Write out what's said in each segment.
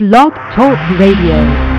Blog Talk Radio.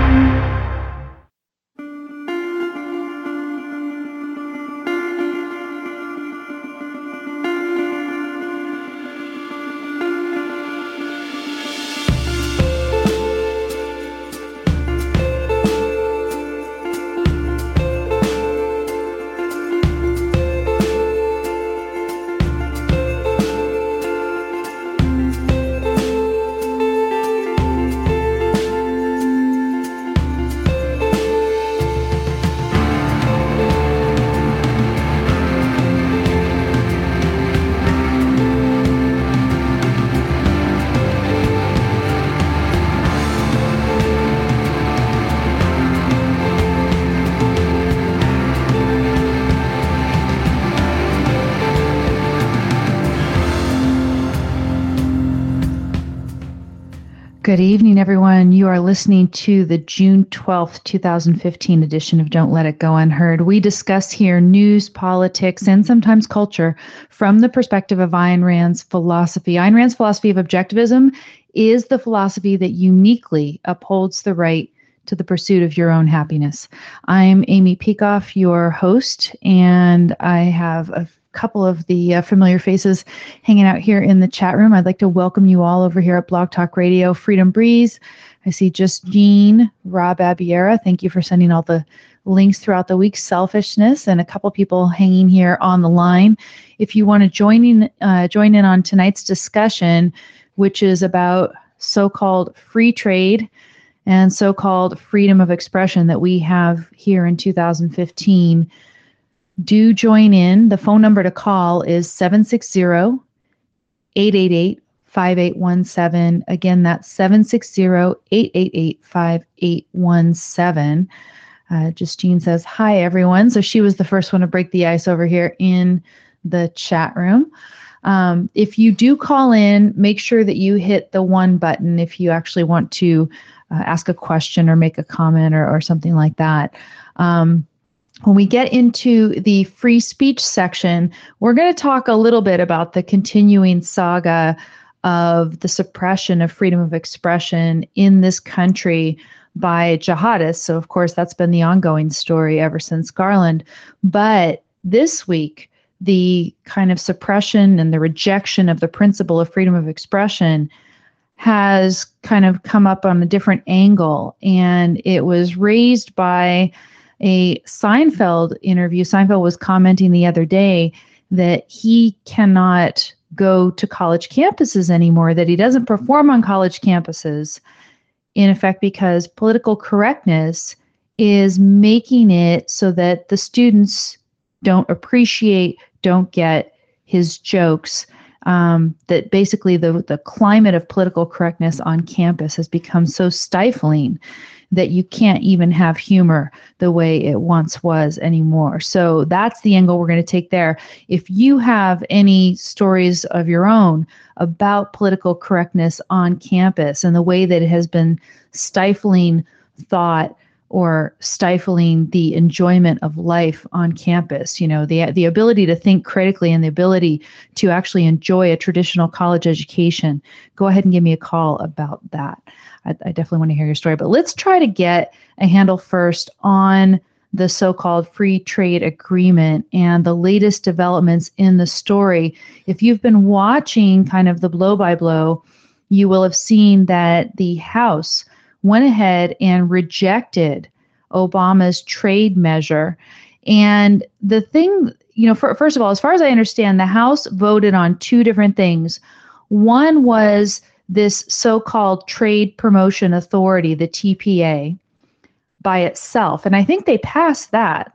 Listening to the June 12th, 2015 edition of Don't Let It Go Unheard. We discuss here news, politics, and sometimes culture from the perspective of Ayn Rand's philosophy. Ayn Rand's philosophy of objectivism is the philosophy that uniquely upholds the right to the pursuit of your own happiness. I'm Amy Peikoff, your host, and I have a couple of the uh, familiar faces hanging out here in the chat room. I'd like to welcome you all over here at Blog Talk Radio, Freedom Breeze. I see just Jean, Rob Abiera. Thank you for sending all the links throughout the week. Selfishness and a couple people hanging here on the line. If you want to join in, uh, join in on tonight's discussion, which is about so-called free trade and so-called freedom of expression that we have here in 2015 do join in. The phone number to call is 760 888 5817. Again, that's 760 888 5817. Uh, Justine says, Hi, everyone. So she was the first one to break the ice over here in the chat room. Um, if you do call in, make sure that you hit the one button if you actually want to uh, ask a question or make a comment or, or something like that. Um, when we get into the free speech section, we're going to talk a little bit about the continuing saga of the suppression of freedom of expression in this country by jihadists. So, of course, that's been the ongoing story ever since Garland. But this week, the kind of suppression and the rejection of the principle of freedom of expression has kind of come up on a different angle. And it was raised by a Seinfeld interview, Seinfeld was commenting the other day that he cannot go to college campuses anymore, that he doesn't perform on college campuses, in effect, because political correctness is making it so that the students don't appreciate, don't get his jokes. Um, that basically the, the climate of political correctness on campus has become so stifling that you can't even have humor the way it once was anymore. So that's the angle we're going to take there. If you have any stories of your own about political correctness on campus and the way that it has been stifling thought or stifling the enjoyment of life on campus you know the the ability to think critically and the ability to actually enjoy a traditional college education go ahead and give me a call about that I, I definitely want to hear your story. But let's try to get a handle first on the so called free trade agreement and the latest developments in the story. If you've been watching kind of the blow by blow, you will have seen that the House went ahead and rejected Obama's trade measure. And the thing, you know, for, first of all, as far as I understand, the House voted on two different things. One was this so called Trade Promotion Authority, the TPA, by itself. And I think they passed that.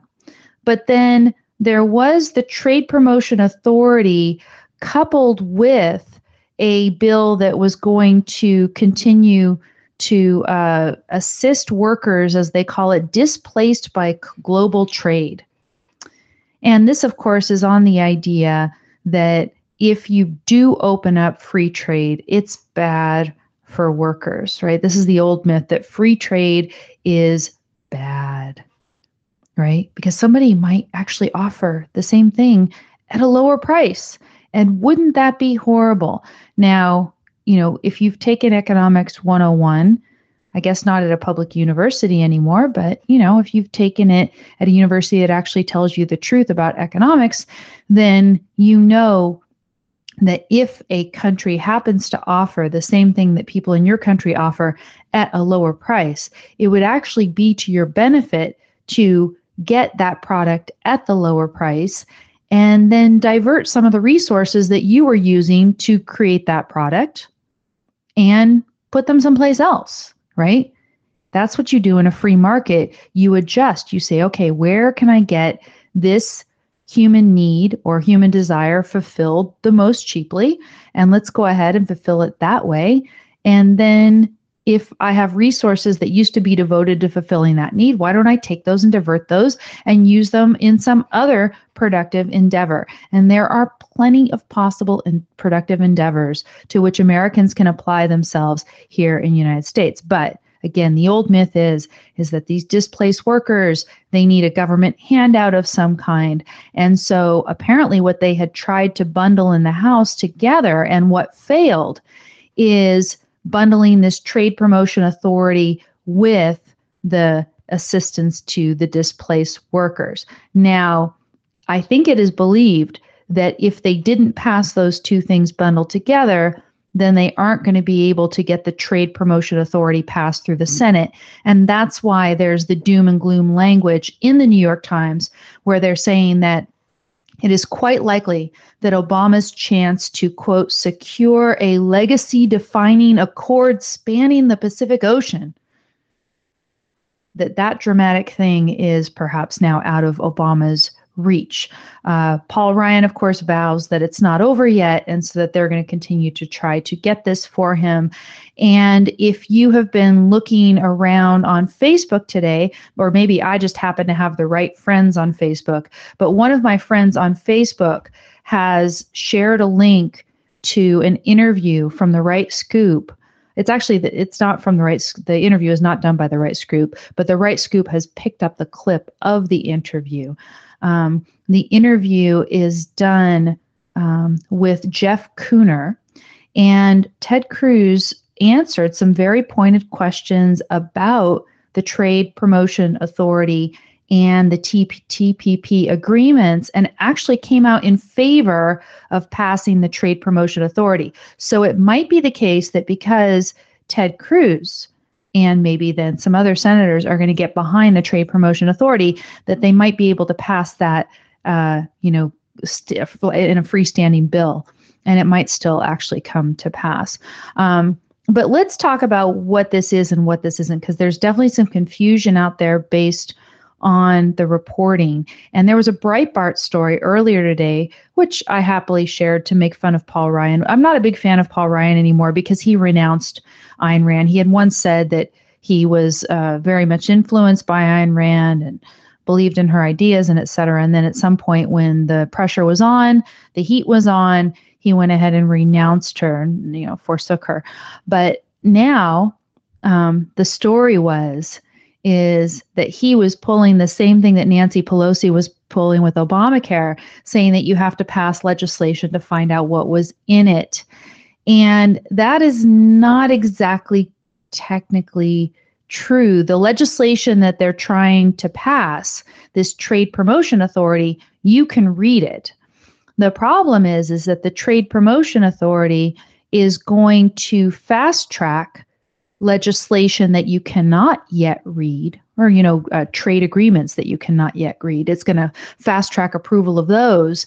But then there was the Trade Promotion Authority coupled with a bill that was going to continue to uh, assist workers, as they call it, displaced by global trade. And this, of course, is on the idea that if you do open up free trade, it's bad for workers, right? This is the old myth that free trade is bad, right? Because somebody might actually offer the same thing at a lower price. And wouldn't that be horrible? Now, you know, if you've taken economics 101, I guess not at a public university anymore, but you know, if you've taken it at a university that actually tells you the truth about economics, then you know that if a country happens to offer the same thing that people in your country offer at a lower price, it would actually be to your benefit to get that product at the lower price and then divert some of the resources that you were using to create that product and put them someplace else, right? That's what you do in a free market. You adjust, you say, okay, where can I get this human need or human desire fulfilled the most cheaply? And let's go ahead and fulfill it that way. And then if I have resources that used to be devoted to fulfilling that need, why don't I take those and divert those and use them in some other productive endeavor? And there are plenty of possible and productive endeavors to which Americans can apply themselves here in the United States. But again the old myth is is that these displaced workers they need a government handout of some kind and so apparently what they had tried to bundle in the house together and what failed is bundling this trade promotion authority with the assistance to the displaced workers. Now, I think it is believed that if they didn't pass those two things bundled together, then they aren't going to be able to get the trade promotion authority passed through the mm. Senate. And that's why there's the doom and gloom language in the New York Times where they're saying that it is quite likely that Obama's chance to, quote, secure a legacy defining accord spanning the Pacific Ocean, that that dramatic thing is perhaps now out of Obama's reach. Uh, Paul Ryan, of course, vows that it's not over yet, and so that they're going to continue to try to get this for him. And if you have been looking around on Facebook today, or maybe I just happen to have the right friends on Facebook, but one of my friends on Facebook has shared a link to an interview from the right scoop it's actually the, it's not from the right the interview is not done by the right scoop but the right scoop has picked up the clip of the interview um, the interview is done um, with Jeff Kuhner, and Ted Cruz answered some very pointed questions about the Trade Promotion Authority and the TPP agreements and actually came out in favor of passing the Trade Promotion Authority. So it might be the case that because Ted Cruz and maybe then some other senators are going to get behind the Trade Promotion Authority, that they might be able to pass that, uh, you know, st- in a freestanding bill, and it might still actually come to pass. Um, but let's talk about what this is and what this isn't, because there's definitely some confusion out there based on the reporting. And there was a Breitbart story earlier today, which I happily shared to make fun of Paul Ryan. I'm not a big fan of Paul Ryan anymore because he renounced Ayn Rand. He had once said that he was uh, very much influenced by Ayn Rand and believed in her ideas and et cetera. And then at some point, when the pressure was on, the heat was on, he went ahead and renounced her and you know forsook her. But now um, the story was is that he was pulling the same thing that Nancy Pelosi was pulling with Obamacare, saying that you have to pass legislation to find out what was in it. And that is not exactly technically true. The legislation that they're trying to pass, this trade promotion authority, you can read it. The problem is is that the trade promotion authority is going to fast track legislation that you cannot yet read or you know uh, trade agreements that you cannot yet read. It's going to fast track approval of those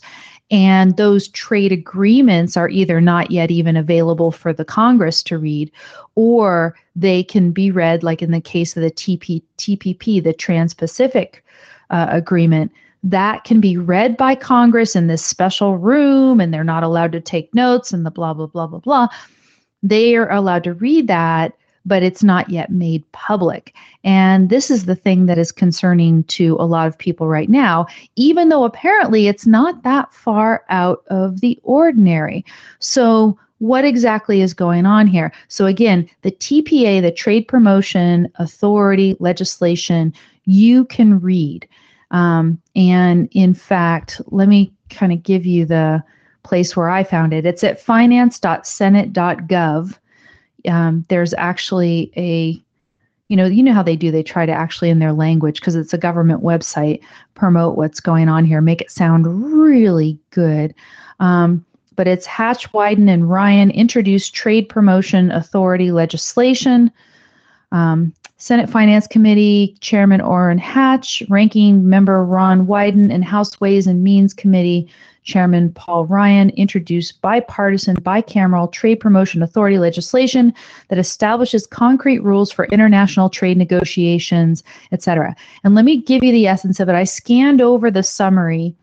and those trade agreements are either not yet even available for the congress to read or they can be read like in the case of the TP, tpp the trans-pacific uh, agreement. That can be read by congress in this special room and they're not allowed to take notes and the blah blah blah blah blah. They are allowed to read that but it's not yet made public. And this is the thing that is concerning to a lot of people right now, even though apparently it's not that far out of the ordinary. So, what exactly is going on here? So, again, the TPA, the Trade Promotion Authority legislation, you can read. Um, and in fact, let me kind of give you the place where I found it. It's at finance.senate.gov um, there's actually a you know, you know how they do. They try to actually in their language because it's a government website promote what's going on here, make it sound really good. Um, but it's Hatch, Wyden, and Ryan introduced trade promotion authority legislation. Um, Senate Finance Committee Chairman Orrin Hatch, Ranking Member Ron Wyden, and House Ways and Means Committee Chairman Paul Ryan introduced bipartisan, bicameral trade promotion authority legislation that establishes concrete rules for international trade negotiations, etc. And let me give you the essence of it. I scanned over the summary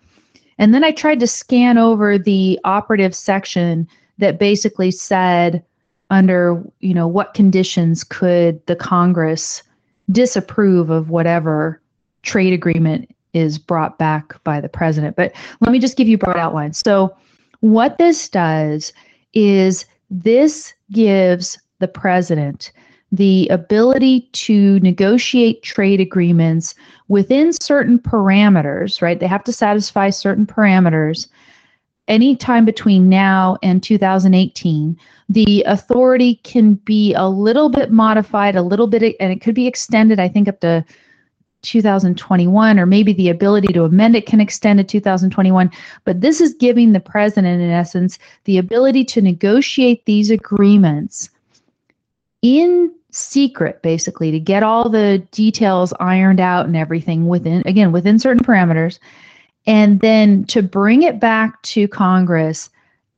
and then I tried to scan over the operative section that basically said under, you know, what conditions could the Congress disapprove of whatever trade agreement is brought back by the president. But let me just give you broad outlines. So what this does is this gives the president the ability to negotiate trade agreements within certain parameters, right? They have to satisfy certain parameters anytime between now and 2018. The authority can be a little bit modified, a little bit, and it could be extended, I think, up to 2021, or maybe the ability to amend it can extend to 2021. But this is giving the president, in essence, the ability to negotiate these agreements in secret basically to get all the details ironed out and everything within again within certain parameters and then to bring it back to congress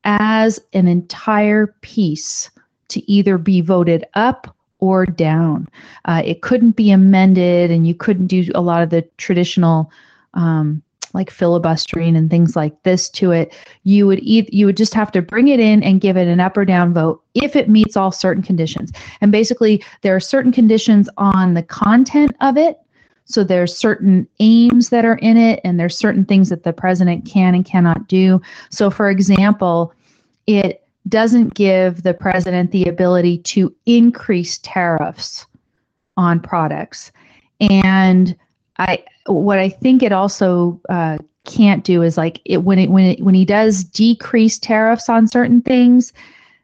as an entire piece to either be voted up or down uh, it couldn't be amended and you couldn't do a lot of the traditional um, like filibustering and things like this to it, you would you would just have to bring it in and give it an up or down vote if it meets all certain conditions. And basically, there are certain conditions on the content of it. So there's certain aims that are in it, and there's certain things that the president can and cannot do. So, for example, it doesn't give the president the ability to increase tariffs on products. And I what I think it also uh, can't do is like it when it when it when he does decrease tariffs on certain things,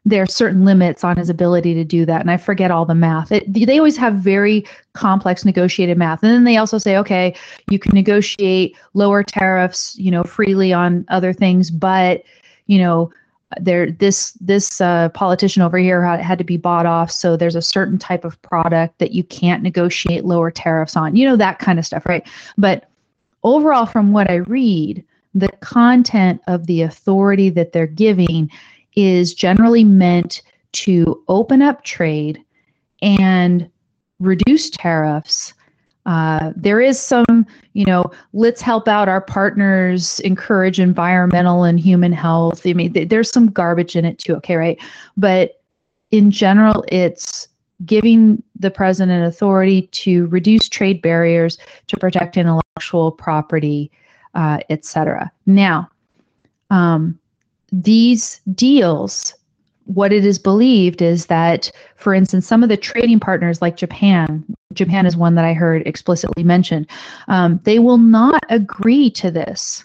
there are certain limits on his ability to do that. And I forget all the math. It, they always have very complex negotiated math, and then they also say, okay, you can negotiate lower tariffs, you know, freely on other things, but you know there this this uh, politician over here had, had to be bought off. So there's a certain type of product that you can't negotiate lower tariffs on you know that kind of stuff right? But overall from what i read the content of the authority that they're giving is generally meant to open up trade and reduce tariffs uh, there is some, you know, let's help out our partners, encourage environmental and human health. I mean, th- there's some garbage in it too. Okay, right. But in general, it's giving the president authority to reduce trade barriers, to protect intellectual property, uh, etc. Now, um, these deals what it is believed is that, for instance, some of the trading partners like Japan, Japan is one that I heard explicitly mentioned, um, they will not agree to this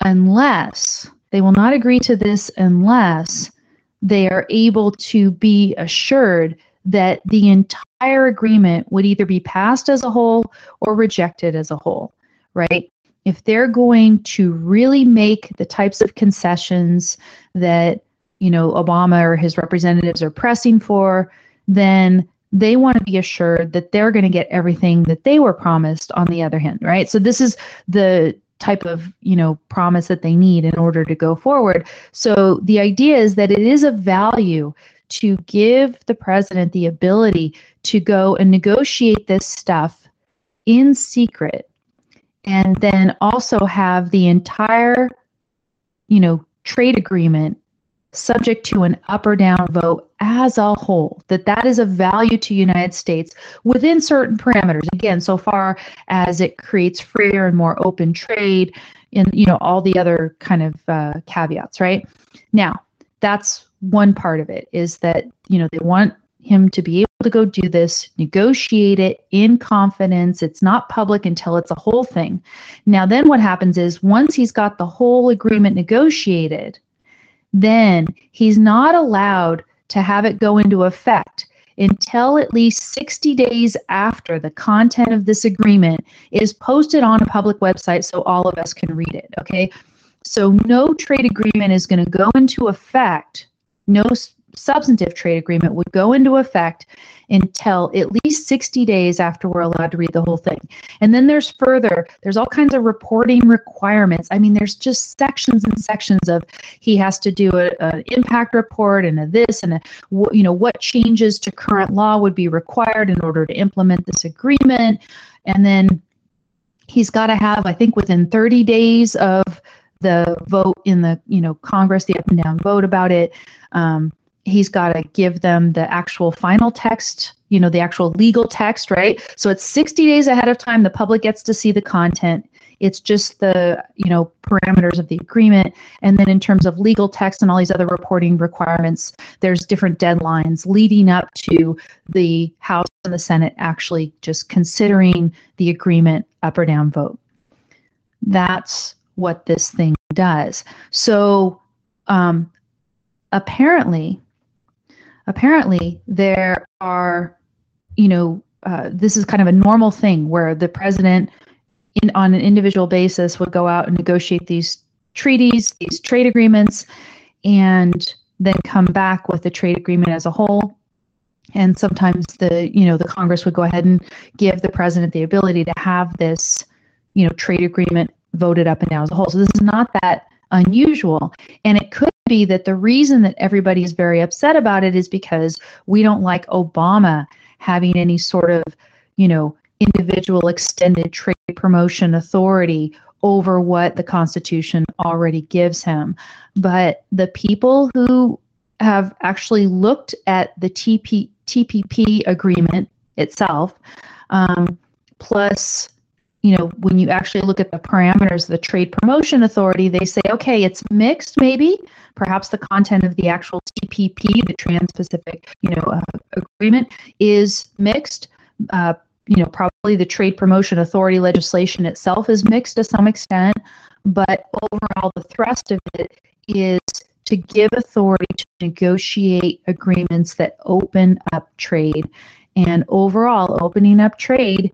unless they will not agree to this unless they are able to be assured that the entire agreement would either be passed as a whole or rejected as a whole, right? If they're going to really make the types of concessions that you know Obama or his representatives are pressing for, then they want to be assured that they're going to get everything that they were promised on the other hand, right? So this is the type of you know promise that they need in order to go forward. So the idea is that it is a value to give the president the ability to go and negotiate this stuff in secret and then also have the entire you know trade agreement subject to an up or down vote as a whole that that is of value to united states within certain parameters. Again so far as it creates freer and more open trade and you know all the other kind of uh, caveats right? Now that's one part of it is that you know they want him to be able to go do this negotiate it in confidence. It's not public until it's a whole thing. Now then what happens is once he's got the whole agreement negotiated then he's not allowed to have it go into effect until at least 60 days after the content of this agreement is posted on a public website so all of us can read it. Okay. So no trade agreement is going to go into effect, no substantive trade agreement would go into effect until at least 60 days after we're allowed to read the whole thing. And then there's further, there's all kinds of reporting requirements. I mean, there's just sections and sections of he has to do an impact report and a this and a, you know, what changes to current law would be required in order to implement this agreement. And then he's got to have, I think, within 30 days of the vote in the, you know, Congress, the up and down vote about it. Um, he's got to give them the actual final text, you know, the actual legal text, right? So it's 60 days ahead of time. The public gets to see the content. It's just the, you know, parameters of the agreement. And then in terms of legal text and all these other reporting requirements, there's different deadlines leading up to the House and the Senate actually just considering the agreement up or down vote. That's what this thing does. So um, apparently, apparently there are, you know, uh, this is kind of a normal thing where the president, in, on an individual basis, would go out and negotiate these treaties, these trade agreements, and then come back with the trade agreement as a whole. And sometimes the, you know, the Congress would go ahead and give the president the ability to have this, you know, trade agreement voted up and down as a whole. So this is not that unusual. And it could be that the reason that everybody is very upset about it is because we don't like Obama having any sort of, you know, individual extended trade promotion authority over what the Constitution already gives him. But the people who have actually looked at the TP, TPP agreement itself, um, plus you know, when you actually look at the parameters of the Trade Promotion Authority, they say, okay, it's mixed, maybe. Perhaps the content of the actual TPP, the Trans-Pacific, you know, uh, agreement, is mixed. Uh, you know, probably the Trade Promotion Authority legislation itself is mixed to some extent, but overall, the thrust of it is to give authority to negotiate agreements that open up trade. And overall, opening up trade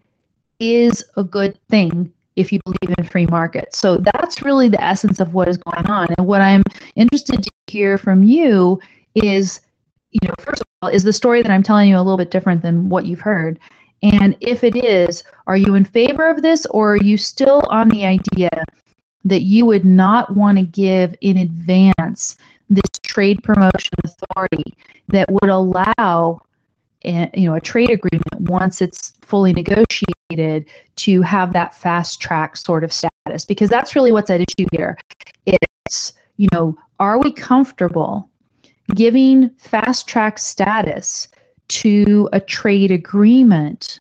is a good thing if you believe in free markets. So that's really the essence of what is going on. And what I'm interested to hear from you is, you know, first of all, is the story that I'm telling you a little bit different than what you've heard? And if it is, are you in favor of this or are you still on the idea that you would not want to give in advance this trade promotion authority that would allow you know a trade agreement once it's fully negotiated to have that fast track sort of status because that's really what's at issue here. It's you know are we comfortable giving fast track status to a trade agreement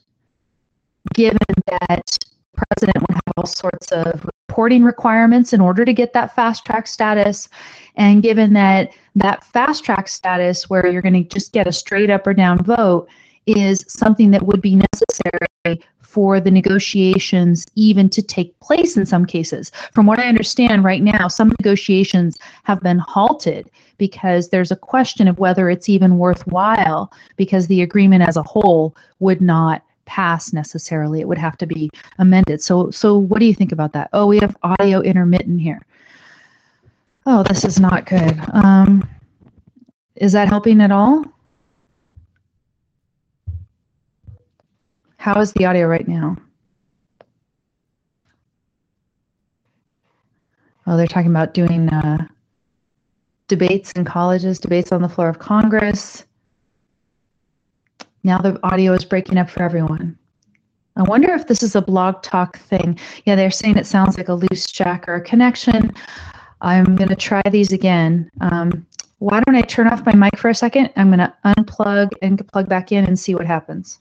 given that president would have all sorts of reporting requirements in order to get that fast track status and given that that fast track status, where you're going to just get a straight up or down vote, is something that would be necessary for the negotiations even to take place in some cases. From what I understand right now, some negotiations have been halted because there's a question of whether it's even worthwhile because the agreement as a whole would not pass necessarily. It would have to be amended. So so what do you think about that? Oh, we have audio intermittent here. Oh, this is not good. Um, is that helping at all? How is the audio right now? Oh, they're talking about doing uh, debates in colleges, debates on the floor of Congress. Now the audio is breaking up for everyone. I wonder if this is a blog talk thing. Yeah, they're saying it sounds like a loose jack or a connection. I'm going to try these again. Um, why don't I turn off my mic for a second? I'm going to unplug and plug back in and see what happens.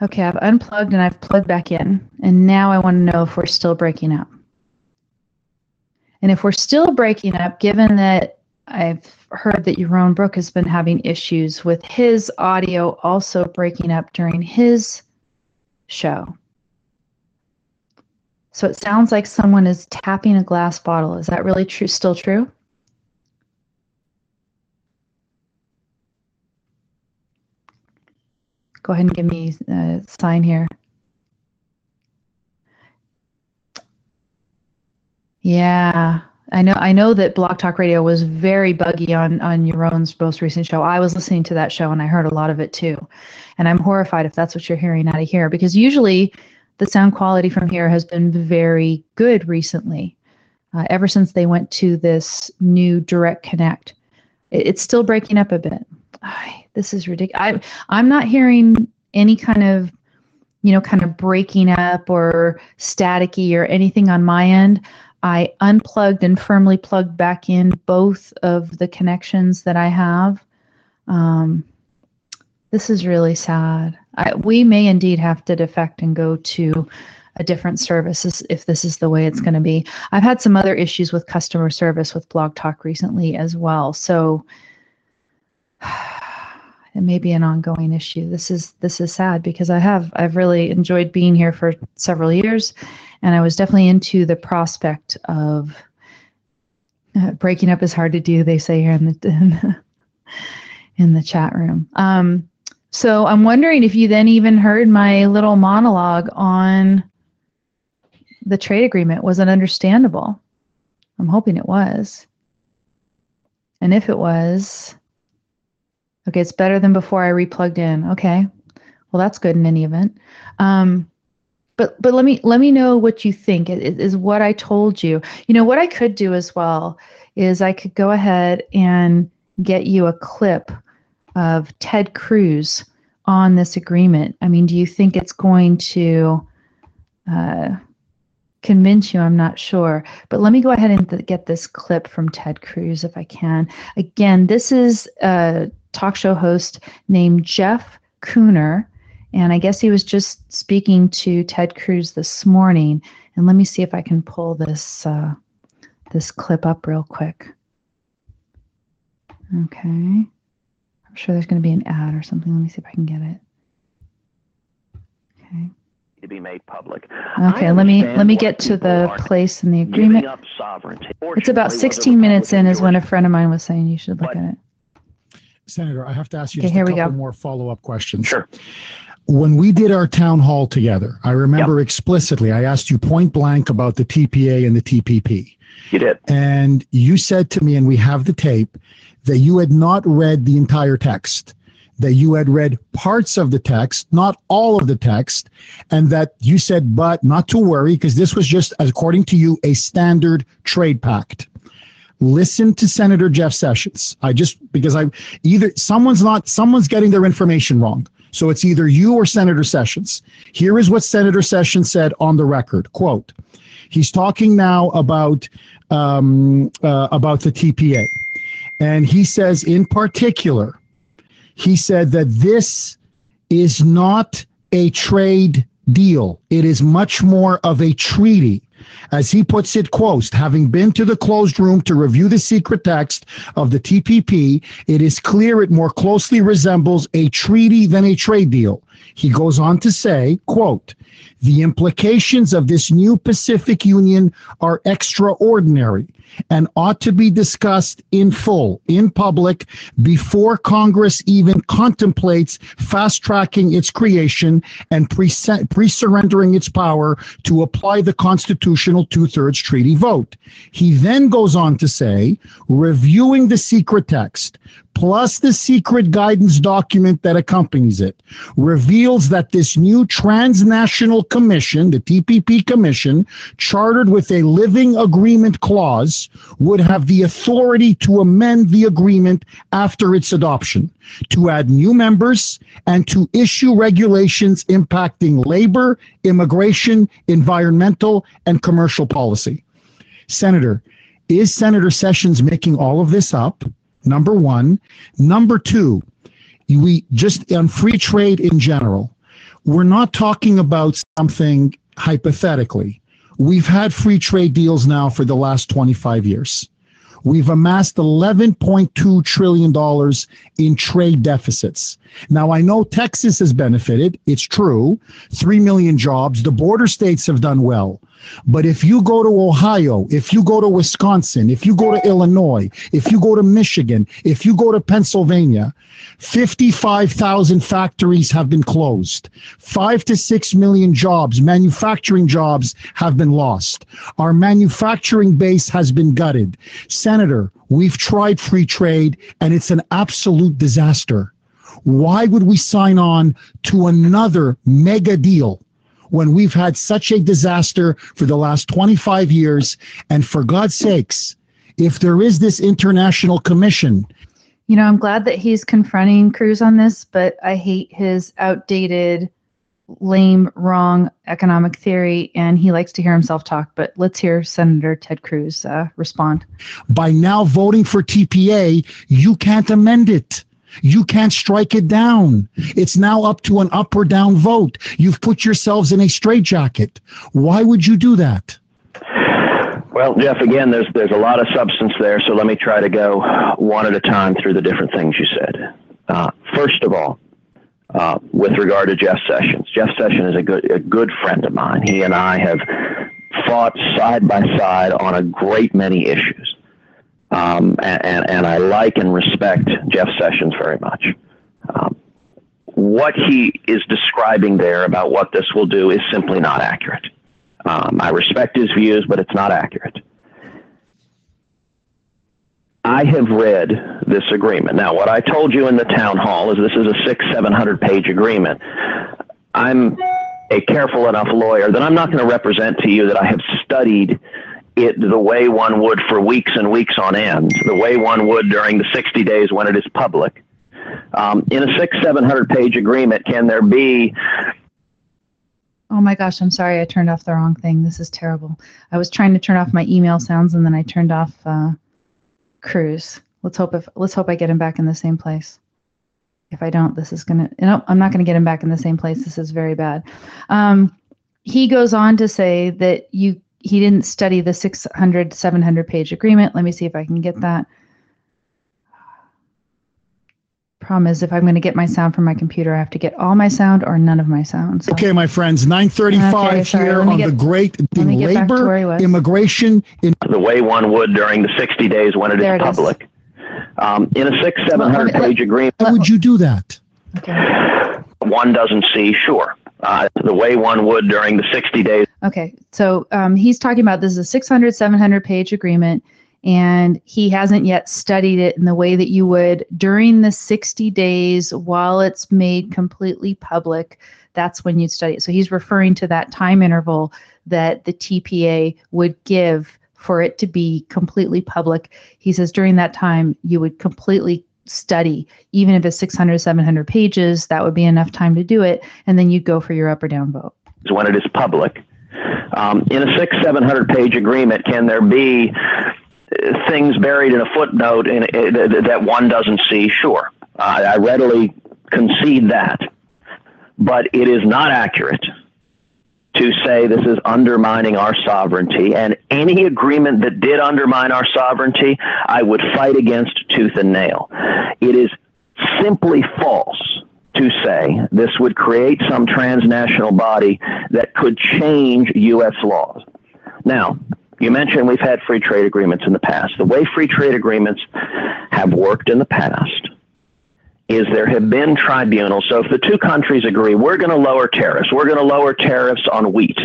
Okay, I've unplugged and I've plugged back in. And now I want to know if we're still breaking up. And if we're still breaking up, given that I've heard that Yaron Brook has been having issues with his audio also breaking up during his show. So it sounds like someone is tapping a glass bottle. Is that really true? Still true? Go ahead and give me a sign here. Yeah, I know. I know that Blog Talk Radio was very buggy on on Yaron's most recent show. I was listening to that show and I heard a lot of it too, and I'm horrified if that's what you're hearing out of here because usually the sound quality from here has been very good recently. Uh, ever since they went to this new direct connect, it, it's still breaking up a bit. Ay, this is ridiculous. I'm I'm not hearing any kind of you know kind of breaking up or staticky or anything on my end. I unplugged and firmly plugged back in both of the connections that I have. Um, this is really sad. I, we may indeed have to defect and go to a different service if this is the way it's going to be. I've had some other issues with customer service with Blog Talk recently as well. So it may be an ongoing issue. This is this is sad because I have I've really enjoyed being here for several years, and I was definitely into the prospect of uh, breaking up is hard to do. They say here in the in the, in the chat room. Um, so I'm wondering if you then even heard my little monologue on the trade agreement. Was it understandable? I'm hoping it was. And if it was, okay, it's better than before I replugged in. Okay, well that's good in any event. Um, but but let me let me know what you think. Is, is what I told you. You know what I could do as well is I could go ahead and get you a clip of Ted Cruz on this agreement. I mean, do you think it's going to uh, convince you? I'm not sure. But let me go ahead and th- get this clip from Ted Cruz if I can. Again, this is a talk show host named Jeff Kuhner. And I guess he was just speaking to Ted Cruz this morning. And let me see if I can pull this uh, this clip up real quick. Okay I'm sure there's going to be an ad or something. Let me see if I can get it. Okay. To be made public. Okay, let me let me get to the place in the agreement. It's about 16 minutes in, is when a friend of mine was saying you should look at it. Senator, I have to ask you okay, just here a couple couple more follow-up questions. Sure. When we did our town hall together, I remember yep. explicitly I asked you point blank about the TPA and the TPP. You did. And you said to me, and we have the tape, that you had not read the entire text, that you had read parts of the text, not all of the text, and that you said, but not to worry, because this was just, according to you, a standard trade pact. Listen to Senator Jeff Sessions. I just, because I either someone's not, someone's getting their information wrong. So it's either you or Senator Sessions. Here is what Senator Sessions said on the record. Quote, he's talking now about um, uh, about the TPA. And he says, in particular, he said that this is not a trade deal. It is much more of a treaty. As he puts it, quote, having been to the closed room to review the secret text of the TPP, it is clear it more closely resembles a treaty than a trade deal. He goes on to say, quote, the implications of this new Pacific Union are extraordinary and ought to be discussed in full, in public, before Congress even contemplates fast tracking its creation and pre surrendering its power to apply the constitutional two thirds treaty vote. He then goes on to say, reviewing the secret text, plus the secret guidance document that accompanies it, reveals that this new transnational commission, the TPP Commission, chartered with a living agreement clause, would have the authority to amend the agreement after its adoption, to add new members, and to issue regulations impacting labor, immigration, environmental, and commercial policy. Senator, is Senator Sessions making all of this up? Number one. Number two, we just on free trade in general, we're not talking about something hypothetically. We've had free trade deals now for the last 25 years. We've amassed $11.2 trillion in trade deficits. Now, I know Texas has benefited. It's true. 3 million jobs. The border states have done well. But if you go to Ohio, if you go to Wisconsin, if you go to Illinois, if you go to Michigan, if you go to Pennsylvania, 55,000 factories have been closed. Five to six million jobs, manufacturing jobs, have been lost. Our manufacturing base has been gutted. Senator, we've tried free trade and it's an absolute disaster. Why would we sign on to another mega deal? When we've had such a disaster for the last 25 years. And for God's sakes, if there is this international commission. You know, I'm glad that he's confronting Cruz on this, but I hate his outdated, lame, wrong economic theory, and he likes to hear himself talk. But let's hear Senator Ted Cruz uh, respond. By now voting for TPA, you can't amend it. You can't strike it down. It's now up to an up or down vote. You've put yourselves in a straitjacket. Why would you do that? Well, Jeff, again, there's there's a lot of substance there, so let me try to go one at a time through the different things you said. Uh, first of all, uh, with regard to Jeff Sessions, Jeff Sessions is a good a good friend of mine. He and I have fought side by side on a great many issues. Um, and, and, I like and respect Jeff Sessions very much. Um, what he is describing there about what this will do is simply not accurate. Um, I respect his views, but it's not accurate. I have read this agreement. Now, what I told you in the town hall is this is a six, seven hundred page agreement. I'm a careful enough lawyer that I'm not going to represent to you that I have studied it the way one would for weeks and weeks on end, the way one would during the 60 days when it is public. Um, in a six, 700 page agreement, can there be Oh my gosh, I'm sorry. I turned off the wrong thing. This is terrible. I was trying to turn off my email sounds and then I turned off uh, Cruz. Let's hope if let's hope I get him back in the same place. If I don't, this is gonna. No, I'm not gonna get him back in the same place. This is very bad. Um, he goes on to say that you he didn't study the 600 700 page agreement let me see if i can get that problem is if i'm going to get my sound from my computer i have to get all my sound or none of my sound so. okay my friends 935 okay, here on get, the great the labor immigration in- the way one would during the 60 days when it there is it public is. um, in a six 700 well, page agreement how would you do that okay. one doesn't see sure uh, the way one would during the 60 days. Okay, so um, he's talking about this is a 600, 700 page agreement, and he hasn't yet studied it in the way that you would during the 60 days while it's made completely public. That's when you'd study it. So he's referring to that time interval that the TPA would give for it to be completely public. He says during that time, you would completely study even if it's 600 700 pages that would be enough time to do it and then you'd go for your up or down vote So when it is public um, in a six 700 page agreement can there be uh, things buried in a footnote in, uh, that one doesn't see sure i readily concede that but it is not accurate to say this is undermining our sovereignty. And any agreement that did undermine our sovereignty, I would fight against tooth and nail. It is simply false to say this would create some transnational body that could change U.S. laws. Now, you mentioned we've had free trade agreements in the past. The way free trade agreements have worked in the past is there have been tribunals. So if the two countries agree, we're going to lower tariffs, we're going to lower tariffs on wheat.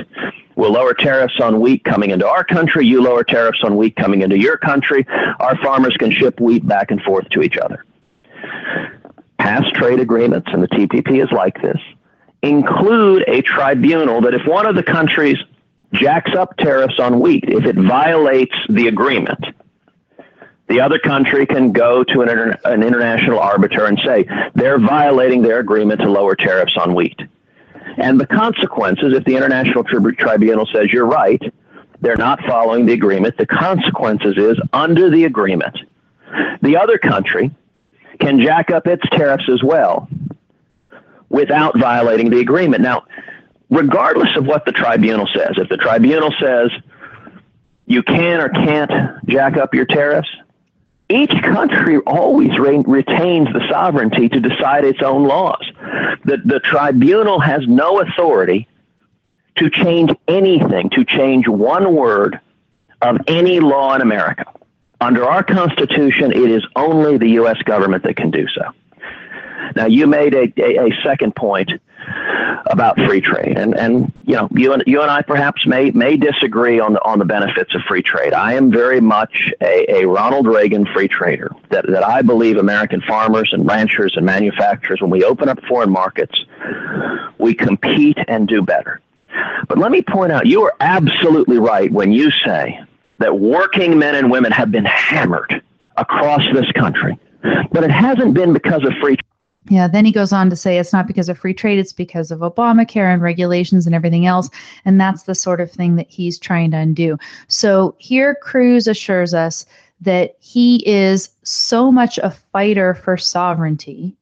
We'll lower tariffs on wheat coming into our country. You lower tariffs on wheat coming into your country. Our farmers can ship wheat back and forth to each other. Past trade agreements, and the TPP is like this, include a tribunal that if one of the countries jacks up tariffs on wheat, if it violates the agreement, the other country can go to an, inter- an international arbiter and say they're violating their agreement to lower tariffs on wheat. And the consequences, if the International Tri- Tribunal says you're right, they're not following the agreement, the consequences is under the agreement, the other country can jack up its tariffs as well without violating the agreement. Now, regardless of what the tribunal says, if the tribunal says you can or can't jack up your tariffs, each country always re- retains the sovereignty to decide its own laws. The, the tribunal has no authority to change anything, to change one word of any law in America. Under our Constitution, it is only the U.S. government that can do so. Now, you made a, a, a second point about free trade, and and you know you and you and I perhaps may may disagree on the on the benefits of free trade. I am very much a, a Ronald Reagan free trader. That that I believe American farmers and ranchers and manufacturers, when we open up foreign markets, we compete and do better. But let me point out, you are absolutely right when you say that working men and women have been hammered across this country, but it hasn't been because of free yeah, then he goes on to say it's not because of free trade, it's because of Obamacare and regulations and everything else. And that's the sort of thing that he's trying to undo. So here, Cruz assures us that he is so much a fighter for sovereignty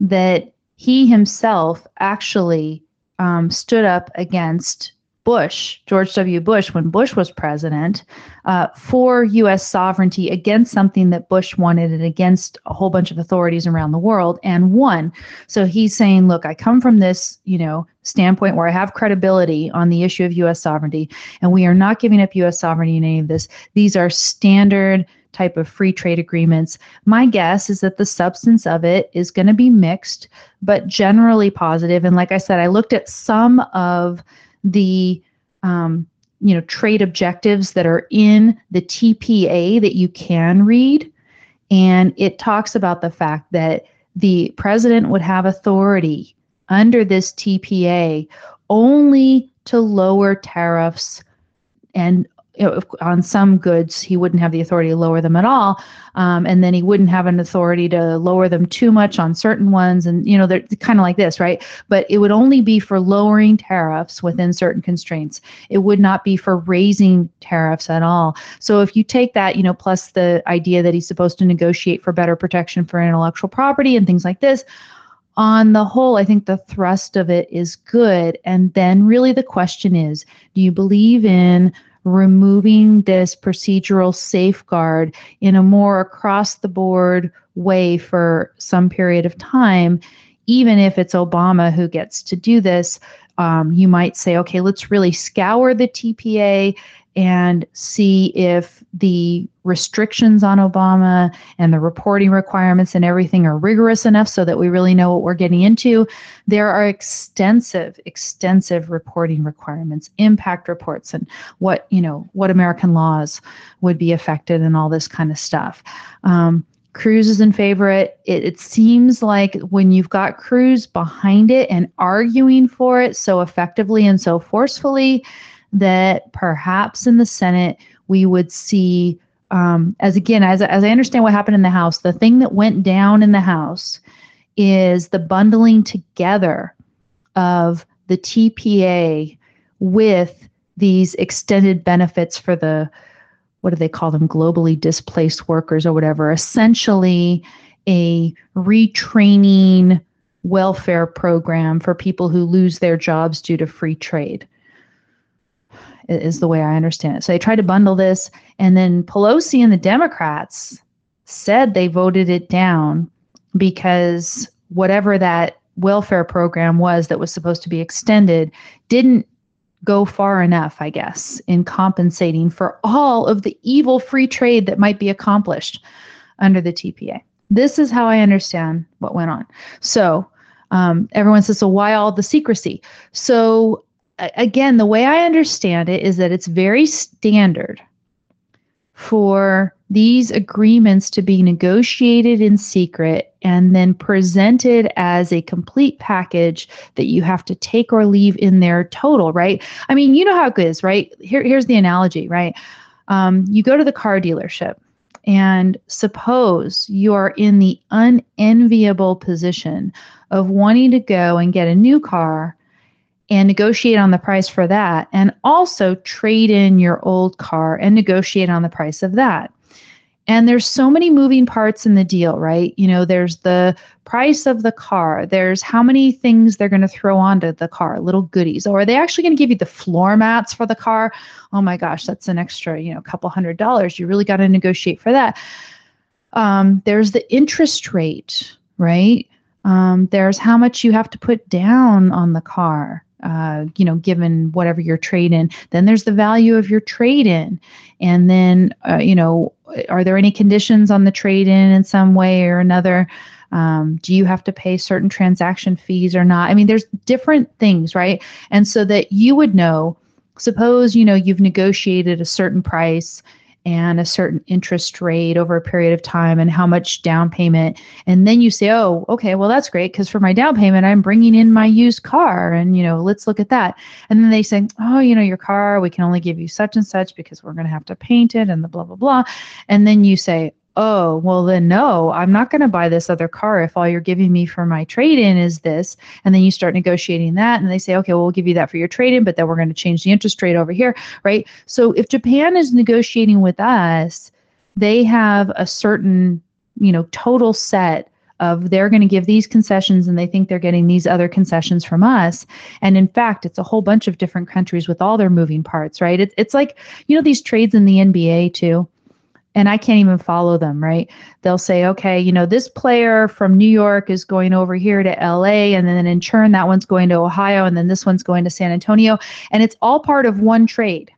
that he himself actually um, stood up against Bush, George W. Bush, when Bush was president, uh, for U.S. sovereignty against something that Bush wanted and against a whole bunch of authorities around the world and won. So he's saying, look, I come from this, you know, standpoint where I have credibility on the issue of U.S. sovereignty, and we are not giving up U.S. sovereignty in any of this. These are standard type of free trade agreements. My guess is that the substance of it is going to be mixed, but generally positive. And like I said, I looked at some of the um, you know trade objectives that are in the TPA that you can read, and it talks about the fact that the president would have authority under this TPA only to lower tariffs and you know, on some goods, he wouldn't have the authority to lower them at all. Um, and then he wouldn't have an authority to lower them too much on certain ones. And, you know, they're kind of like this, right? But it would only be for lowering tariffs within certain constraints. It would not be for raising tariffs at all. So if you take that, you know, plus the idea that he's supposed to negotiate for better protection for intellectual property and things like this, on the whole, I think the thrust of it is good. And then really the question is do you believe in removing this procedural safeguard in a more across the board way for some period of time, even if it's Obama who gets to do this, um, you might say, okay, let's really scour the TPA and see if the restrictions on Obama and the reporting requirements and everything are rigorous enough so that we really know what we're getting into. There are extensive, extensive reporting requirements, impact reports, and what you know what American laws would be affected and all this kind of stuff. Um, Cruz is in favor. It, it seems like when you've got Cruz behind it and arguing for it so effectively and so forcefully, that perhaps in the Senate we would see, um, as again, as, as I understand what happened in the House, the thing that went down in the House is the bundling together of the TPA with these extended benefits for the what do they call them globally displaced workers or whatever essentially a retraining welfare program for people who lose their jobs due to free trade is the way I understand it. So they tried to bundle this, and then Pelosi and the Democrats said they voted it down because whatever that welfare program was that was supposed to be extended didn't go far enough, I guess, in compensating for all of the evil free trade that might be accomplished under the TPA. This is how I understand what went on. So um, everyone says, so why all the secrecy? So again, the way I understand it is that it's very standard for these agreements to be negotiated in secret and then presented as a complete package that you have to take or leave in their total, right? I mean, you know how it is, right? Here, here's the analogy, right? Um, you go to the car dealership and suppose you are in the unenviable position of wanting to go and get a new car and negotiate on the price for that and also trade in your old car and negotiate on the price of that. And there's so many moving parts in the deal, right? You know, there's the price of the car. There's how many things they're going to throw onto the car, little goodies. Or are they actually going to give you the floor mats for the car? Oh my gosh, that's an extra, you know, couple hundred dollars. You really got to negotiate for that. Um, there's the interest rate, right? Um, there's how much you have to put down on the car uh, you know, given whatever your trade in. Then there's the value of your trade in. And then, uh, you know, are there any conditions on the trade in in some way or another? Um, do you have to pay certain transaction fees or not? I mean, there's different things, right? And so that you would know, suppose, you know, you've negotiated a certain price and a certain interest rate over a period of time and how much down payment. And then you say, oh, okay, well, that's great because for my down payment, I'm bringing in my used car and, you know, let's look at that. And then they say, oh, you know, your car, we can only give you such and such because we're going to have to paint it and the blah, blah, blah. And then you say, oh, well, then no, I'm not going to buy this other car if all you're giving me for my trade in is this. And then you start negotiating that, and they say, okay, well, we'll give you that for your trade in, but then we're going to change the interest rate over here, right? So if Japan is negotiating with us, they have a certain, you know, total set of they're going to give these concessions and they think they're getting these other concessions from us. And in fact, it's a whole bunch of different countries with all their moving parts, right? It's, it's like, you know, these trades in the NBA too and I can't even follow them, right? They'll say, okay, you know, this player from New York is going over here to LA, and then in turn, that one's going to Ohio, and then this one's going to San Antonio. And it's all part of one trade.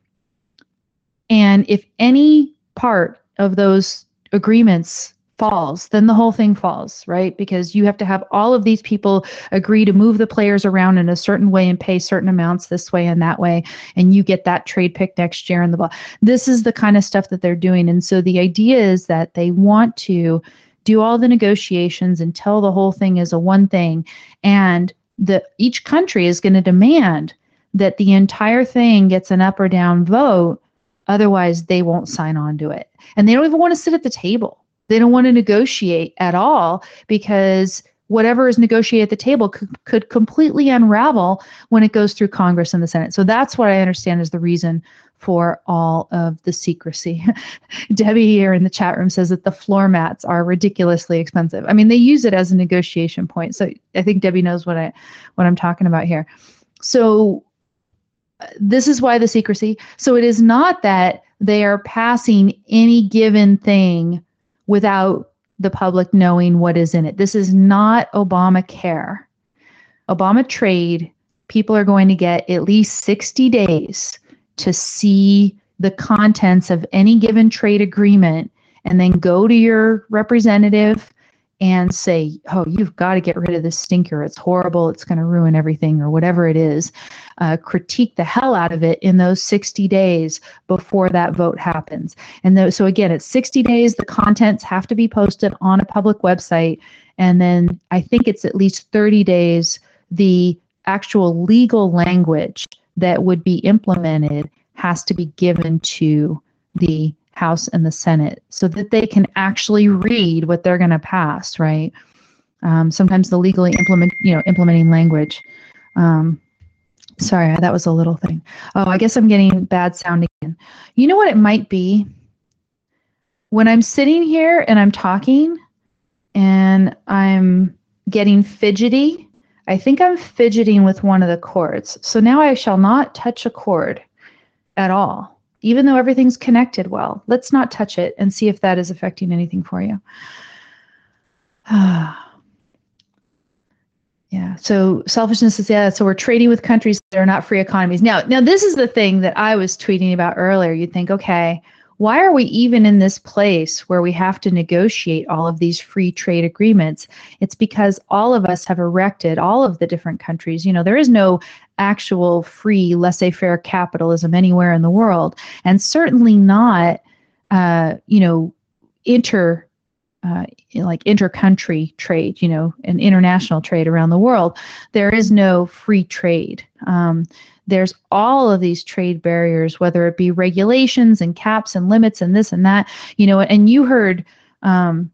And if any part of those agreements falls, then the whole thing falls, right? Because you have to have all of these people agree to move the players around in a certain way and pay certain amounts this way and that way, and you get that trade pick next year and the ball. This is the kind of stuff that they're doing. And so the idea is that they want to do all the negotiations until the whole thing is a one thing. And the each country is going to demand that the entire thing gets an up or down vote. Otherwise, they won't sign on to it. And they don't even want to sit at the table they don't want to negotiate at all because whatever is negotiated at the table could, could completely unravel when it goes through Congress and the Senate. So that's what I understand is the reason for all of the secrecy. Debbie here in the chat room says that the floor mats are ridiculously expensive. I mean, they use it as a negotiation point. So I think Debbie knows what I what I'm talking about here. So uh, this is why the secrecy. So it is not that they are passing any given thing without the public knowing what is in it. This is not Obamacare. Obama trade, people are going to get at least 60 days to see the contents of any given trade agreement and then go to your representative and say, oh, you've got to get rid of this stinker. It's horrible. It's going to ruin everything, or whatever it is. Uh, critique the hell out of it in those 60 days before that vote happens. And th- so, again, it's 60 days. The contents have to be posted on a public website. And then I think it's at least 30 days. The actual legal language that would be implemented has to be given to the House and the Senate so that they can actually read what they're going to pass, right? Um, sometimes the legally implement, you know, implementing language. Um, sorry, that was a little thing. Oh, I guess I'm getting bad sound again. You know what it might be? When I'm sitting here and I'm talking and I'm getting fidgety, I think I'm fidgeting with one of the cords. So now I shall not touch a cord at all even though everything's connected well. Let's not touch it and see if that is affecting anything for you. yeah. So selfishness is yeah. So we're trading with countries that are not free economies. Now, now this is the thing that I was tweeting about earlier. You'd think, okay, why are we even in this place where we have to negotiate all of these free trade agreements? It's because all of us have erected, all of the different countries, you know, there is no actual free laissez faire capitalism anywhere in the world, and certainly not, uh, you know, inter. Uh, like inter-country trade, you know, and international trade around the world, there is no free trade. Um, there's all of these trade barriers, whether it be regulations and caps and limits and this and that, you know, and you heard um,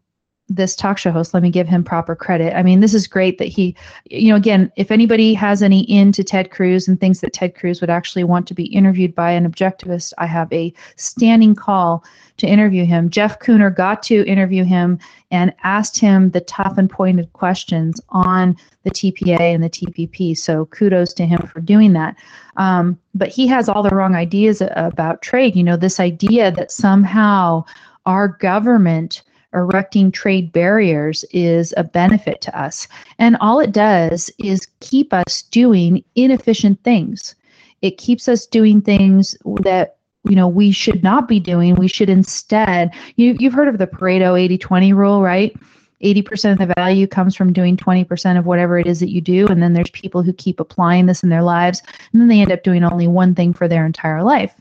this talk show host, let me give him proper credit. I mean, this is great that he, you know, again, if anybody has any into Ted Cruz and thinks that Ted Cruz would actually want to be interviewed by an objectivist, I have a standing call to interview him. Jeff Kuhner got to interview him and asked him the tough and pointed questions on the TPA and the TPP. So kudos to him for doing that. Um, but he has all the wrong ideas about trade. You know, this idea that somehow our government erecting trade barriers is a benefit to us. And all it does is keep us doing inefficient things. It keeps us doing things that you know we should not be doing. We should instead you you've heard of the Pareto 80/20 rule, right? 80% of the value comes from doing 20% of whatever it is that you do. And then there's people who keep applying this in their lives, and then they end up doing only one thing for their entire life.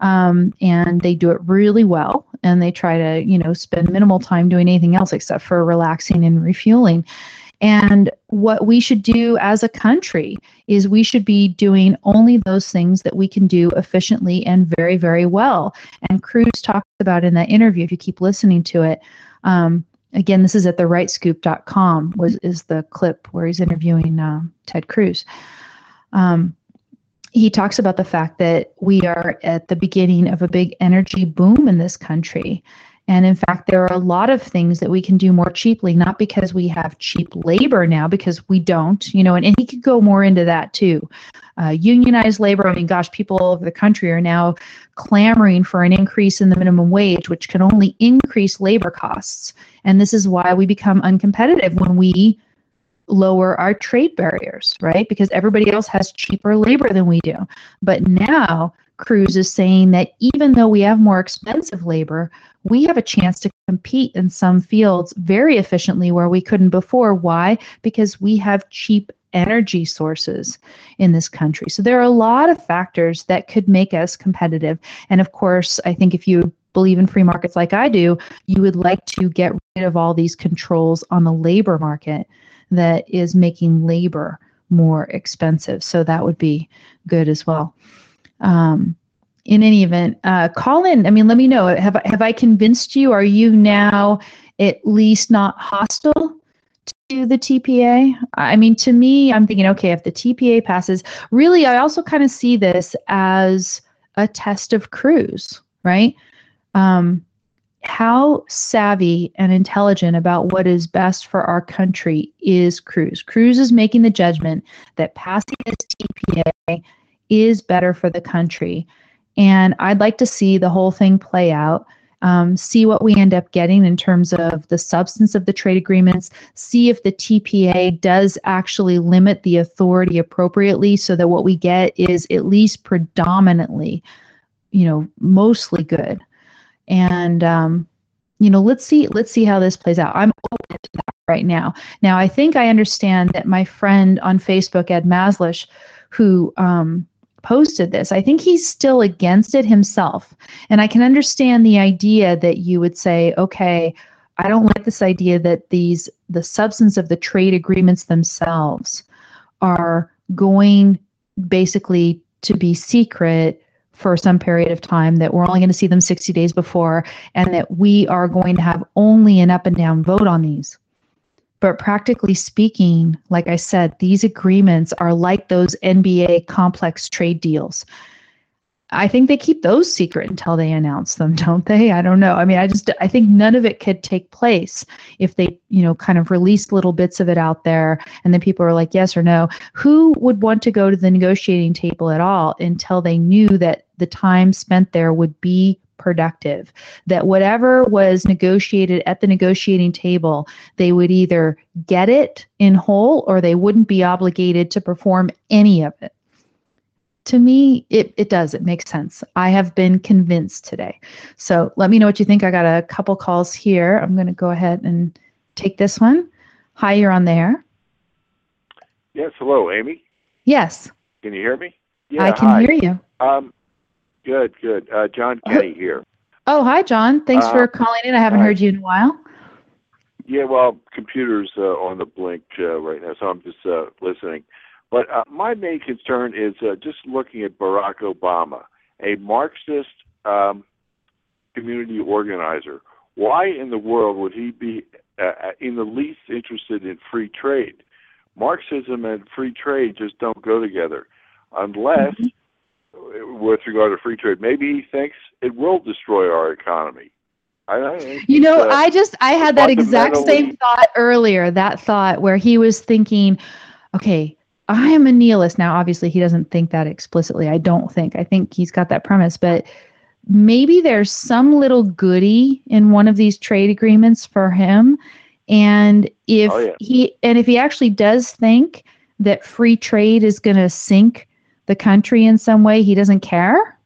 Um, and they do it really well, and they try to, you know, spend minimal time doing anything else except for relaxing and refueling. And what we should do as a country is we should be doing only those things that we can do efficiently and very, very well. And Cruz talked about in that interview, if you keep listening to it, um, again, this is at therightscoop.com was is the clip where he's interviewing uh, Ted Cruz. Um, he talks about the fact that we are at the beginning of a big energy boom in this country. And in fact, there are a lot of things that we can do more cheaply, not because we have cheap labor now, because we don't, you know, and, and he could go more into that too. Uh, unionized labor, I mean, gosh, people all over the country are now clamoring for an increase in the minimum wage, which can only increase labor costs. And this is why we become uncompetitive when we lower our trade barriers, right? Because everybody else has cheaper labor than we do. But now Cruz is saying that even though we have more expensive labor, we have a chance to compete in some fields very efficiently where we couldn't before. Why? Because we have cheap energy sources in this country. So there are a lot of factors that could make us competitive. And of course, I think if you believe in free markets like I do, you would like to get rid of all these controls on the labor market that is making labor more expensive. So that would be good as well. Um, in any event, uh, call in. I mean, let me know. Have have I convinced you? Are you now at least not hostile to the TPA? I mean, to me, I'm thinking, okay, if the TPA passes, really, I also kind of see this as a test of Cruz, right? um, how savvy and intelligent about what is best for our country is Cruz. Cruz is making the judgment that passing this TPA is better for the country. And I'd like to see the whole thing play out. Um, see what we end up getting in terms of the substance of the trade agreements, see if the TPA does actually limit the authority appropriately so that what we get is at least predominantly, you know, mostly good and um, you know let's see let's see how this plays out. I'm open to that right now. Now i think i understand that my friend on facebook ed maslish who um, posted this i think he's still against it himself. And i can understand the idea that you would say okay i don't like this idea that these the substance of the trade agreements themselves are going basically to be secret for some period of time, that we're only going to see them 60 days before, and that we are going to have only an up and down vote on these. But practically speaking, like I said, these agreements are like those NBA complex trade deals. I think they keep those secret until they announce them, don't they? I don't know. I mean, I just I think none of it could take place if they, you know, kind of release little bits of it out there and then people are like yes or no. Who would want to go to the negotiating table at all until they knew that the time spent there would be productive that whatever was negotiated at the negotiating table they would either get it in whole or they wouldn't be obligated to perform any of it to me, it, it does. It makes sense. I have been convinced today. So let me know what you think. I got a couple calls here. I'm going to go ahead and take this one. Hi, you're on there. Yes. Hello, Amy. Yes. Can you hear me? Yeah, I can hi. hear you. Um, good, good. Uh, John Kenny here. Oh, hi, John. Thanks uh, for calling in. I haven't heard you in a while. Yeah, well, computer's uh, on the blink uh, right now, so I'm just uh, listening. But uh, my main concern is uh, just looking at Barack Obama, a Marxist um, community organizer. Why in the world would he be uh, uh, in the least interested in free trade? Marxism and free trade just don't go together unless, mm-hmm. with regard to free trade, maybe he thinks it will destroy our economy. I, you know, uh, I just I had that exact same thought earlier. That thought where he was thinking, okay, I am a nihilist. Now, obviously, he doesn't think that explicitly. I don't think. I think he's got that premise, but maybe there's some little goodie in one of these trade agreements for him. And if Oh, yeah. he and if he actually does think that free trade is going to sink the country in some way, he doesn't care.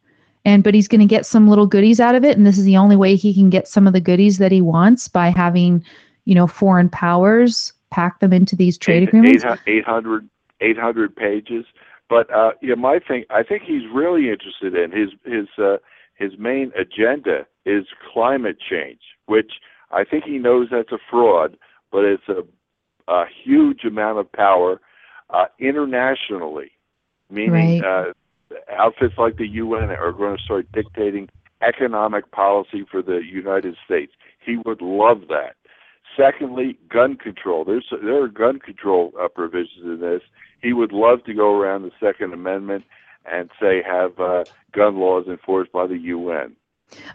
And but he's going to get some little goodies out of it, and this is the only way he can get some of the goodies that he wants by having, you know, foreign powers pack them into these trade Eight- agreements. 800, 800 pages. But uh, yeah, my thing, I think he's really interested in his his uh, his main agenda is climate change, which I think he knows that's a fraud, but it's a, a huge amount of power uh, internationally, meaning uh, outfits like the UN are going to start dictating economic policy for the United States. He would love that. Secondly, gun control. There's there are gun control uh, provisions in this. He would love to go around the Second Amendment and say have uh, gun laws enforced by the UN.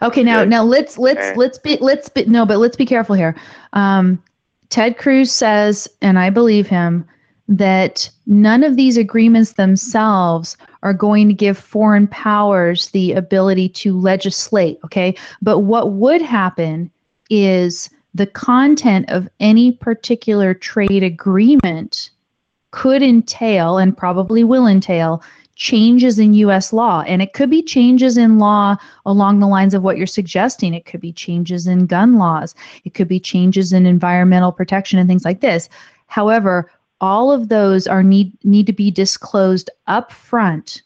Okay, now Okay. now let's let's And- let's be let's be no, but let's be careful here. Um, Ted Cruz says, and I believe him, that none of these agreements themselves are going to give foreign powers the ability to legislate. Okay, but what would happen is the content of any particular trade agreement could entail and probably will entail changes in US law. And it could be changes in law along the lines of what you're suggesting. It could be changes in gun laws. It could be changes in environmental protection and things like this. However all of those are need need to be disclosed up front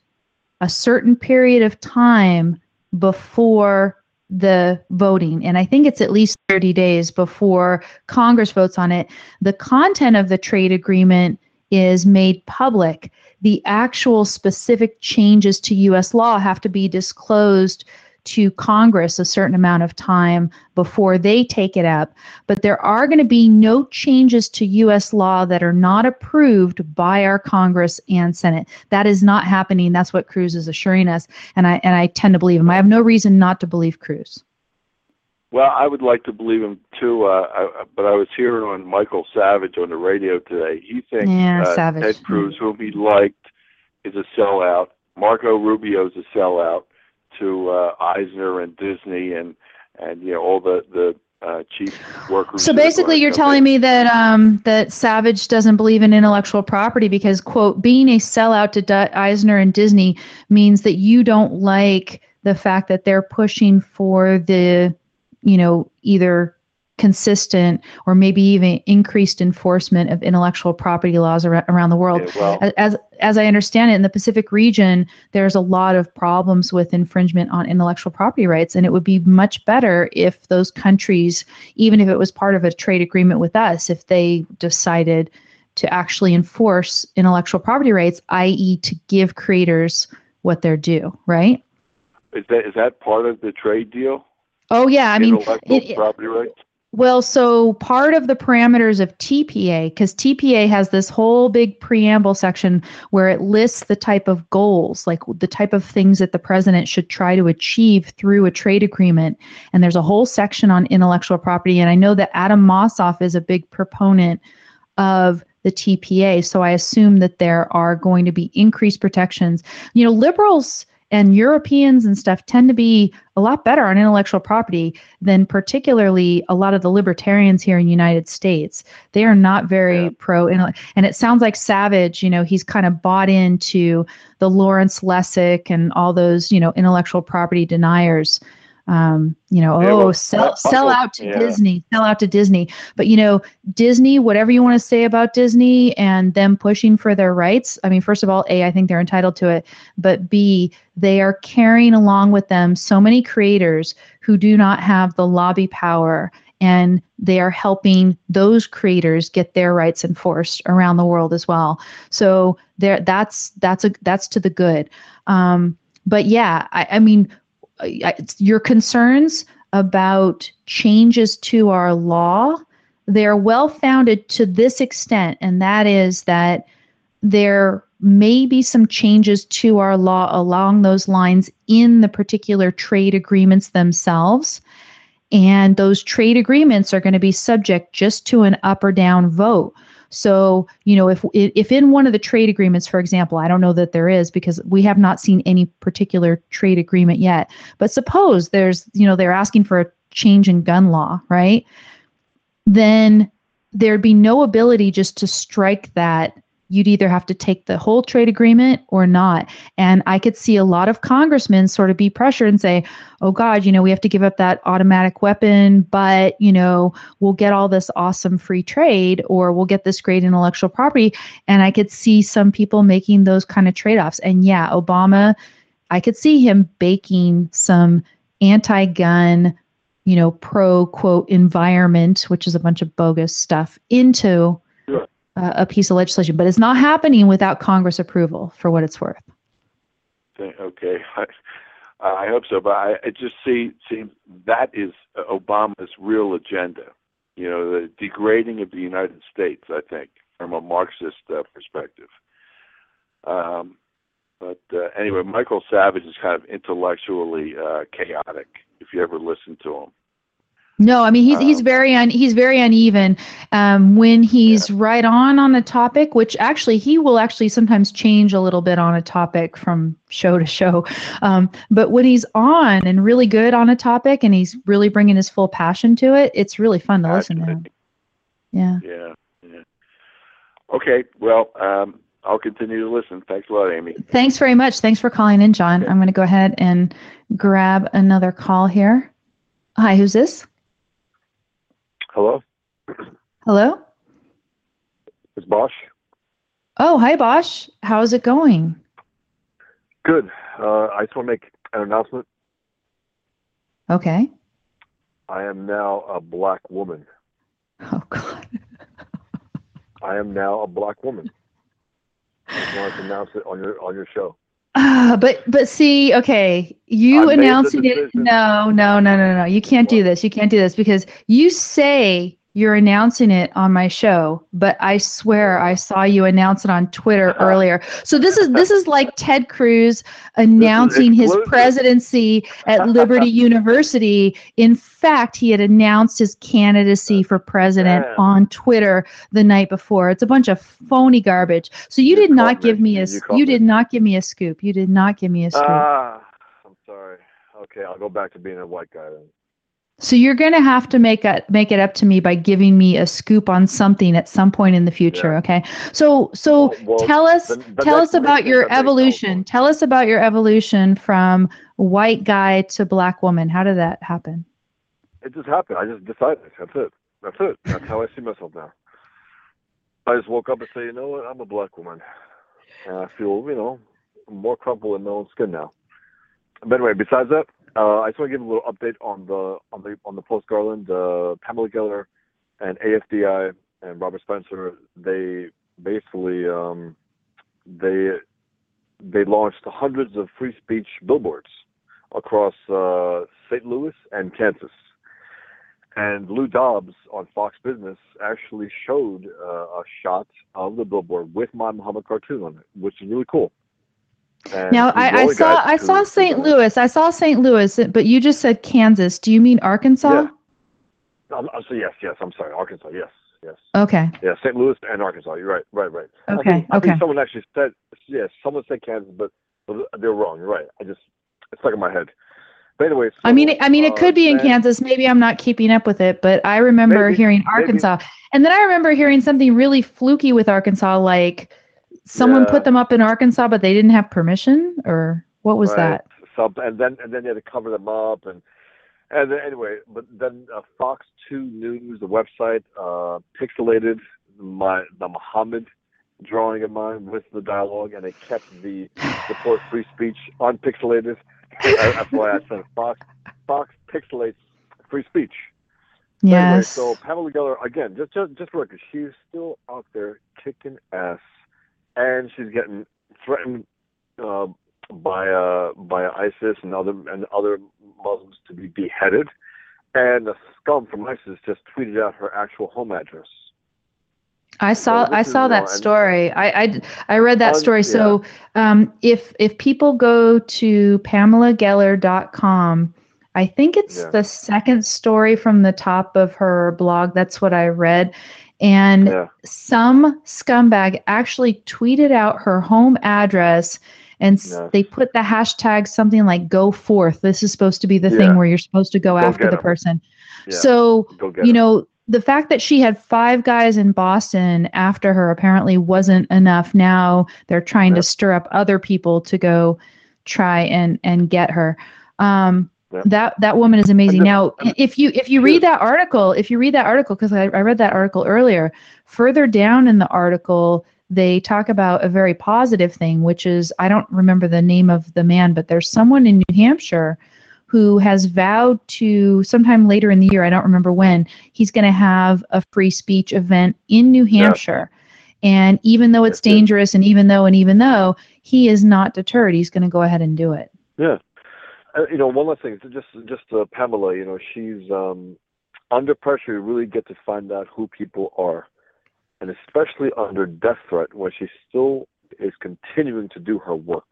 a certain period of time before the voting. And i think it's at least 30 days before congress votes on it. The content of the trade agreement is made public the actual specific changes to US law have to be disclosed to Congress a certain amount of time before they take it up. But there are going to be no changes to US law that are not approved by our Congress and Senate. That is not happening. That's what Cruz is assuring us. And I and I tend to believe him. I have no reason not to believe Cruz. Well, I would like to believe him too, uh, I, but I was hearing on Michael Savage on the radio today. He thinks Yeah, uh, Savage. Ted Cruz, whom he liked, is a sellout. Marco Rubio's a sellout to uh, Eisner and Disney and and you know all the the uh, chief workers. So basically, you're telling me that um, that Savage doesn't believe in intellectual property because, quote, being a sellout to D- Eisner and Disney means that you don't like the fact that they're pushing for the, you know, either consistent or maybe even increased enforcement of intellectual property laws ar- around the world. Yeah, well, As- As as I understand it, in the Pacific region, there's a lot of problems with infringement on intellectual property rights, and it would be much better if those countries, even if it was part of a trade agreement with us, if they decided to actually enforce intellectual property rights, i.e., to give creators what they're due. Right? is that is that part of the trade deal? Oh yeah, I mean, it- property rights. Well, so part of the parameters of TPA, because TPA has this whole big preamble section where it lists the type of goals, like the type of things that the president should try to achieve through a trade agreement. And there's a whole section on intellectual property. And I know that Adam Mossoff is a big proponent of the TPA. So I assume that there are going to be increased protections. You know, liberals and Europeans and stuff tend to be a lot better on intellectual property than particularly a lot of the libertarians here in the United States. They are not very Yeah. pro intellect. And it sounds like Savage, you know, he's kind of bought into the Lawrence Lessig and all those, you know, intellectual property deniers. Um, you know, Yeah, oh, well, sell sell out to yeah. Disney, sell out to Disney. But you know, Disney, whatever you want to say about Disney and them pushing for their rights. I mean, first of all, A, I think they're entitled to it. But B, they are carrying along with them so many creators who do not have the lobby power and they are helping those creators get their rights enforced around the world as well. So there that's that's a that's to the good. Um, but yeah, I, I mean, Uh, your concerns about changes to our law they're well founded to this extent and that is that there may be some changes to our law along those lines in the particular trade agreements themselves. And those trade agreements are going to be subject just to an up or down vote So, you know, if if in one of the trade agreements, for example, I don't know that there is because we have not seen any particular trade agreement yet. But suppose there's, you know, they're asking for a change in gun law, right? Then there'd be no ability just to strike that you'd either have to take the whole trade agreement or not. And I could see a lot of congressmen sort of be pressured and say, oh God, you know, we have to give up that automatic weapon, but, you know, we'll get all this awesome free trade or we'll get this great intellectual property. And I could see some people making those kind of trade offs. And yeah, Obama, I could see him baking some anti gun you know, pro quote environment, which is a bunch of bogus stuff, into uh, a piece of legislation, but it's not happening without Congress approval, for what it's worth. Okay, I, I hope so, but I, I just see see that is Obama's real agenda. You know, the degrading of the United States. I think from a Marxist uh, perspective. Um, but uh, anyway, Michael Savage is kind of intellectually uh, chaotic. If you ever listen to him, no, I mean he's he's very un, he's very uneven um, when he's yeah. right on on a topic, which actually he will actually sometimes change a little bit on a topic from show to show. Um, but when he's on and really good on a topic and he's really bringing his full passion to it, it's really fun to listen to him. Yeah. Yeah. Yeah. Okay. Well, um, I'll continue to listen. Thanks a lot, Amy. Thanks very much. Thanks for calling in, John. Okay. I'm going to go ahead and grab another call here. Hi, who's this? Hello? Hello? It's Bosch. Oh, hi, Bosch. How's it going? Good. Uh, I just want to make an announcement. Okay. I am now a black woman. Oh, God. I am now a black woman. I wanted to announce it on your on your show. Uh, but but see, okay, you announcing it. No, no, no, no, no. You can't do this. You can't do this because you say you're announcing it on my show, but I swear I saw you announce it on Twitter earlier. So this is this is like Ted Cruz announcing his presidency at Liberty University. In fact, he had announced his candidacy for president on Twitter the night before. It's a bunch of phony garbage. So you, you did not give me, me a you, you did not give me a scoop. You did not give me a scoop. Ah, I'm sorry. Okay, I'll go back to being a white guy then. So you're going to have to make it make it up to me by giving me a scoop on something at some point in the future, yeah. okay? So so well, well, tell us the, the tell us about your evolution. Tell us about your evolution from white guy to black woman. How did that happen? It just happened. I just decided. That's it. That's it. That's how I see myself now. I just woke up and say, you know what? I'm a black woman, and I feel you know more comfortable in my own skin now. But anyway, besides that, uh, I just want to give a little update on the on the on the post Garland, uh, Pamela Geller, and AFDI and Robert Spencer. They basically um, they they launched hundreds of free speech billboards across uh, St. Louis and Kansas. And Lou Dobbs on Fox Business actually showed uh, a shot of the billboard with my Muhammad cartoon on it, which is really cool. And now I, I saw I saw St. Louis. I saw St. Louis, but you just said Kansas. Do you mean Arkansas? Yeah. Um, so yes, yes. I'm sorry, Arkansas. Yes, yes. Okay. Yeah, St. Louis and Arkansas. You're right, right, right. Okay, I think, okay. I think someone actually said yes. Someone said Kansas, but, they're wrong. You're right. I just it's stuck in my head. But anyway, so, I mean, I mean, it could uh, be in then, Kansas. Maybe I'm not keeping up with it, but I remember maybe, hearing Arkansas, maybe. and then I remember hearing something really fluky with Arkansas, like someone yeah. put them up in Arkansas, but they didn't have permission, or what was right. that? So and then and then they had to cover them up, and and then, anyway, but then uh, Fox Two News, the website, uh, pixelated my the Muhammad drawing of mine with the dialogue, and they kept the support free speech unpixelated. That's why I said Fox Fox pixelates free speech. Yes. Anyway, so Pamela Geller again, just just just for record, she's still out there kicking ass and she's getting threatened uh, by uh, by ISIS and other and other Muslims to be beheaded. And the scum from ISIS just tweeted out her actual home address. I saw so I saw that story. I, I I read that story. So um, if if people go to PamelaGeller.com, I think it's yeah. the second story from the top of her blog. That's what I read And Yeah. some scumbag actually tweeted out her home address and they put the hashtag something like go forth. This is supposed to be the Yeah. thing where you're supposed to go, Go after the person. So, you know, the fact that she had five guys in Boston after her apparently wasn't enough. Now they're trying to stir up other people to go try and and get her. Um, That that woman is amazing. now, if you if you read that article, if you read that article, because I, I read that article earlier, further down in the article, they talk about a very positive thing, which is I don't remember the name of the man, but there's someone in New Hampshire who has vowed to sometime later in the year, I don't remember when, he's going to have a free speech event in New Yeah. Hampshire. And even though it's dangerous, and even though, and even though, he is not deterred, he's going to go ahead and do it. Yeah. Uh, you know, one last thing, just just uh, Pamela. You know, she's um, under pressure to really get to find out who people are, and especially under death threat, when she still is continuing to do her work.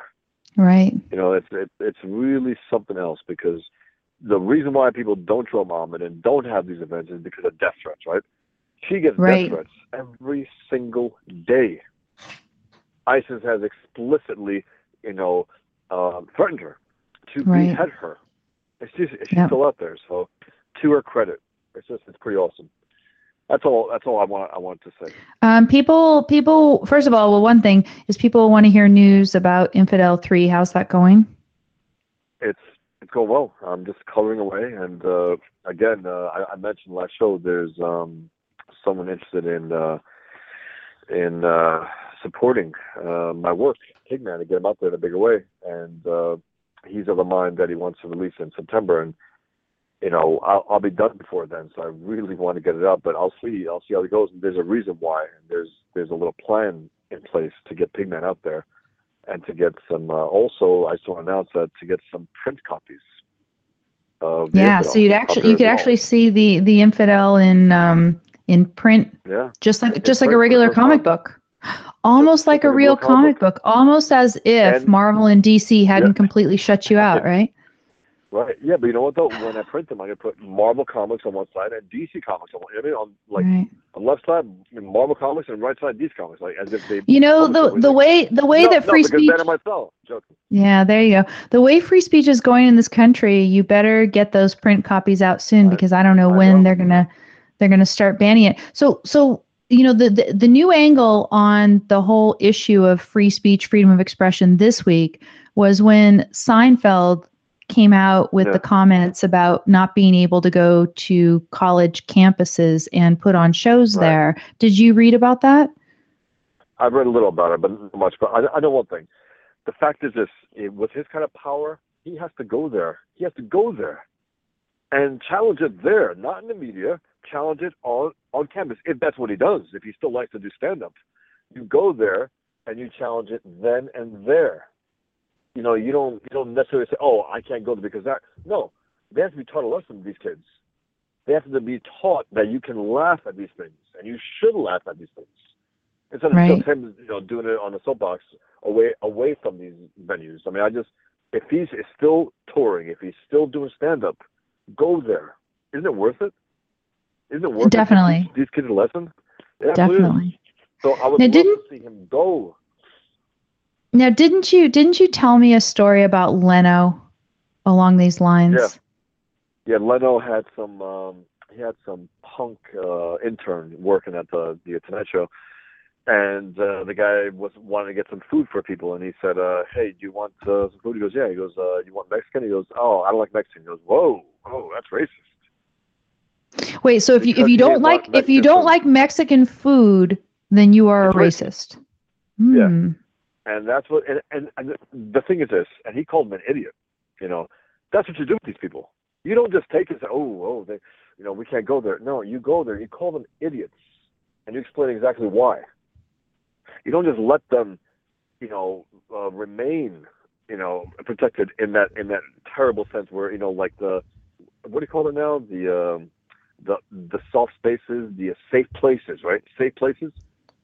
Right. You know, it's it, it's really something else because the reason why people don't show Muhammad and don't have these events is because of death threats, right? She gets Right. death threats every single day. ISIS has explicitly, you know, um, threatened her to Right. behead her. And she's, she's still out there. So, to her credit, it's just it's pretty awesome. That's all. That's all I want. I want to say. Um, people, people. First of all, well, one thing is people want to hear news about Infidel Three. How's that going? it's it's going well. I'm just coloring away, and uh, again, uh, I, I mentioned last show. There's um, someone interested in uh, in uh, supporting uh, my work, Pigman, to get him out there in a bigger way. And uh, he's of the mind that he wants to release in September, and you know I'll, I'll be done before then. So I really want to get it out, but I'll see. I'll see how it goes. And there's a reason why. And there's there's a little plan in place to get Pigman out there and to get some. Uh, also, I saw announced that to get some print copies. Of the Yeah. Infidel So you'd actually you could actually see the the Infidel in um in print, yeah just like In just like a regular comic book. Almost like a real comic book, almost as if And- Marvel and DC hadn't Yeah. completely shut you out, right? right yeah, but you know what though? When I print them, I'm gonna put Marvel comics on one side and DC comics on one. I mean? On like right. on left side Marvel comics and right side DC comics, like as if they. You know the the way the way no, that free because speech I sell. Oh, Joking. Yeah, there you go. The way free speech is going in this country, you better get those print copies out soon I- because I don't know I when know. they're gonna they're gonna start banning it. So so you know the, the the new angle on the whole issue of free speech, freedom of expression this week was when Seinfeld came out with Yeah. the comments about not being able to go to college campuses and put on shows Right. there. Did you read about that? I've read a little about it, but not much. But I, I know one thing. The fact is this: eh, with his kind of power, he has to go there. He has to go there and challenge it there, not in the media. Challenge it on on campus if that's what he does. If he still likes to do stand up, you go there and you challenge it then and there. You know, you don't you don't necessarily say, "Oh, I can't go there because that." No, they have to be taught a lesson. These kids, they have to be taught that you can laugh at these things and you should laugh at these things instead of Right. just him, you know, doing it on the soapbox away away from these venues. I mean, I just if he's is still touring, if he's still doing stand up, go there. Isn't it worth it? Isn't it worth Definitely. teach these kids a lesson? Is. Definitely. So I would Now, love didn't- to see him go. Now, didn't you didn't you tell me a story about Leno along these lines? Yeah. Yeah, Leno had some. Um, he had some punk uh, intern working at the the Tonight Show, and uh, the guy was wanting to get some food for people, and he said, uh, "Hey, do you want uh, some food?" He goes, "Yeah." He goes, uh, "You want Mexican?" He goes, "Oh, I don't like Mexican." He goes, "Whoa, oh, that's racist." Wait, so if you if you don't like like if you Mexican don't food. like Mexican food, then you are a It's racist. Yeah. Hmm. And that's what. And, and and the thing is this, and he called him an idiot. You know, that's what you do with these people. You don't just take it and say, "Oh, oh, they, you know, we can't go there." No, you go there. You call them idiots, and you explain exactly why. You don't just let them, you know, uh, remain, you know, protected in that in that terrible sense where you know, like the what do you call it now? The um, the the soft spaces, the safe places, right? Safe places.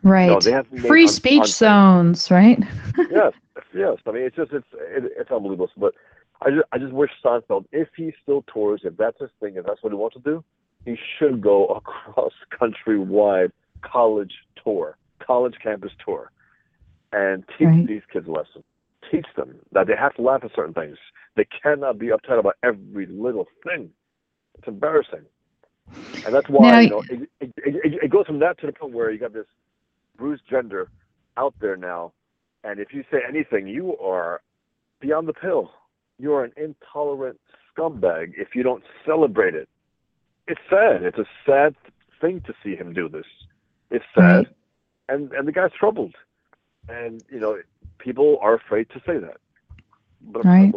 Right. No, they have to be made Free speech zones, right? yes, yes. I mean, it's just it's it, it's unbelievable. But I just I just wish Seinfeld, if he still tours, if that's his thing, if that's what he wants to do, he should go across country wide college tour, college campus tour, and teach Right. these kids a lesson. Teach them that they have to laugh at certain things. They cannot be uptight about every little thing. It's embarrassing, and that's why Now- you know it, it, it, it goes from that to the point where you got this Bruce Jenner out there now, and if you say anything, you are beyond the pale. You are an intolerant scumbag if you don't celebrate it. It's sad. It's a sad thing to see him do this. It's sad, Right. and and the guy's troubled, and you know people are afraid to say that. But Right.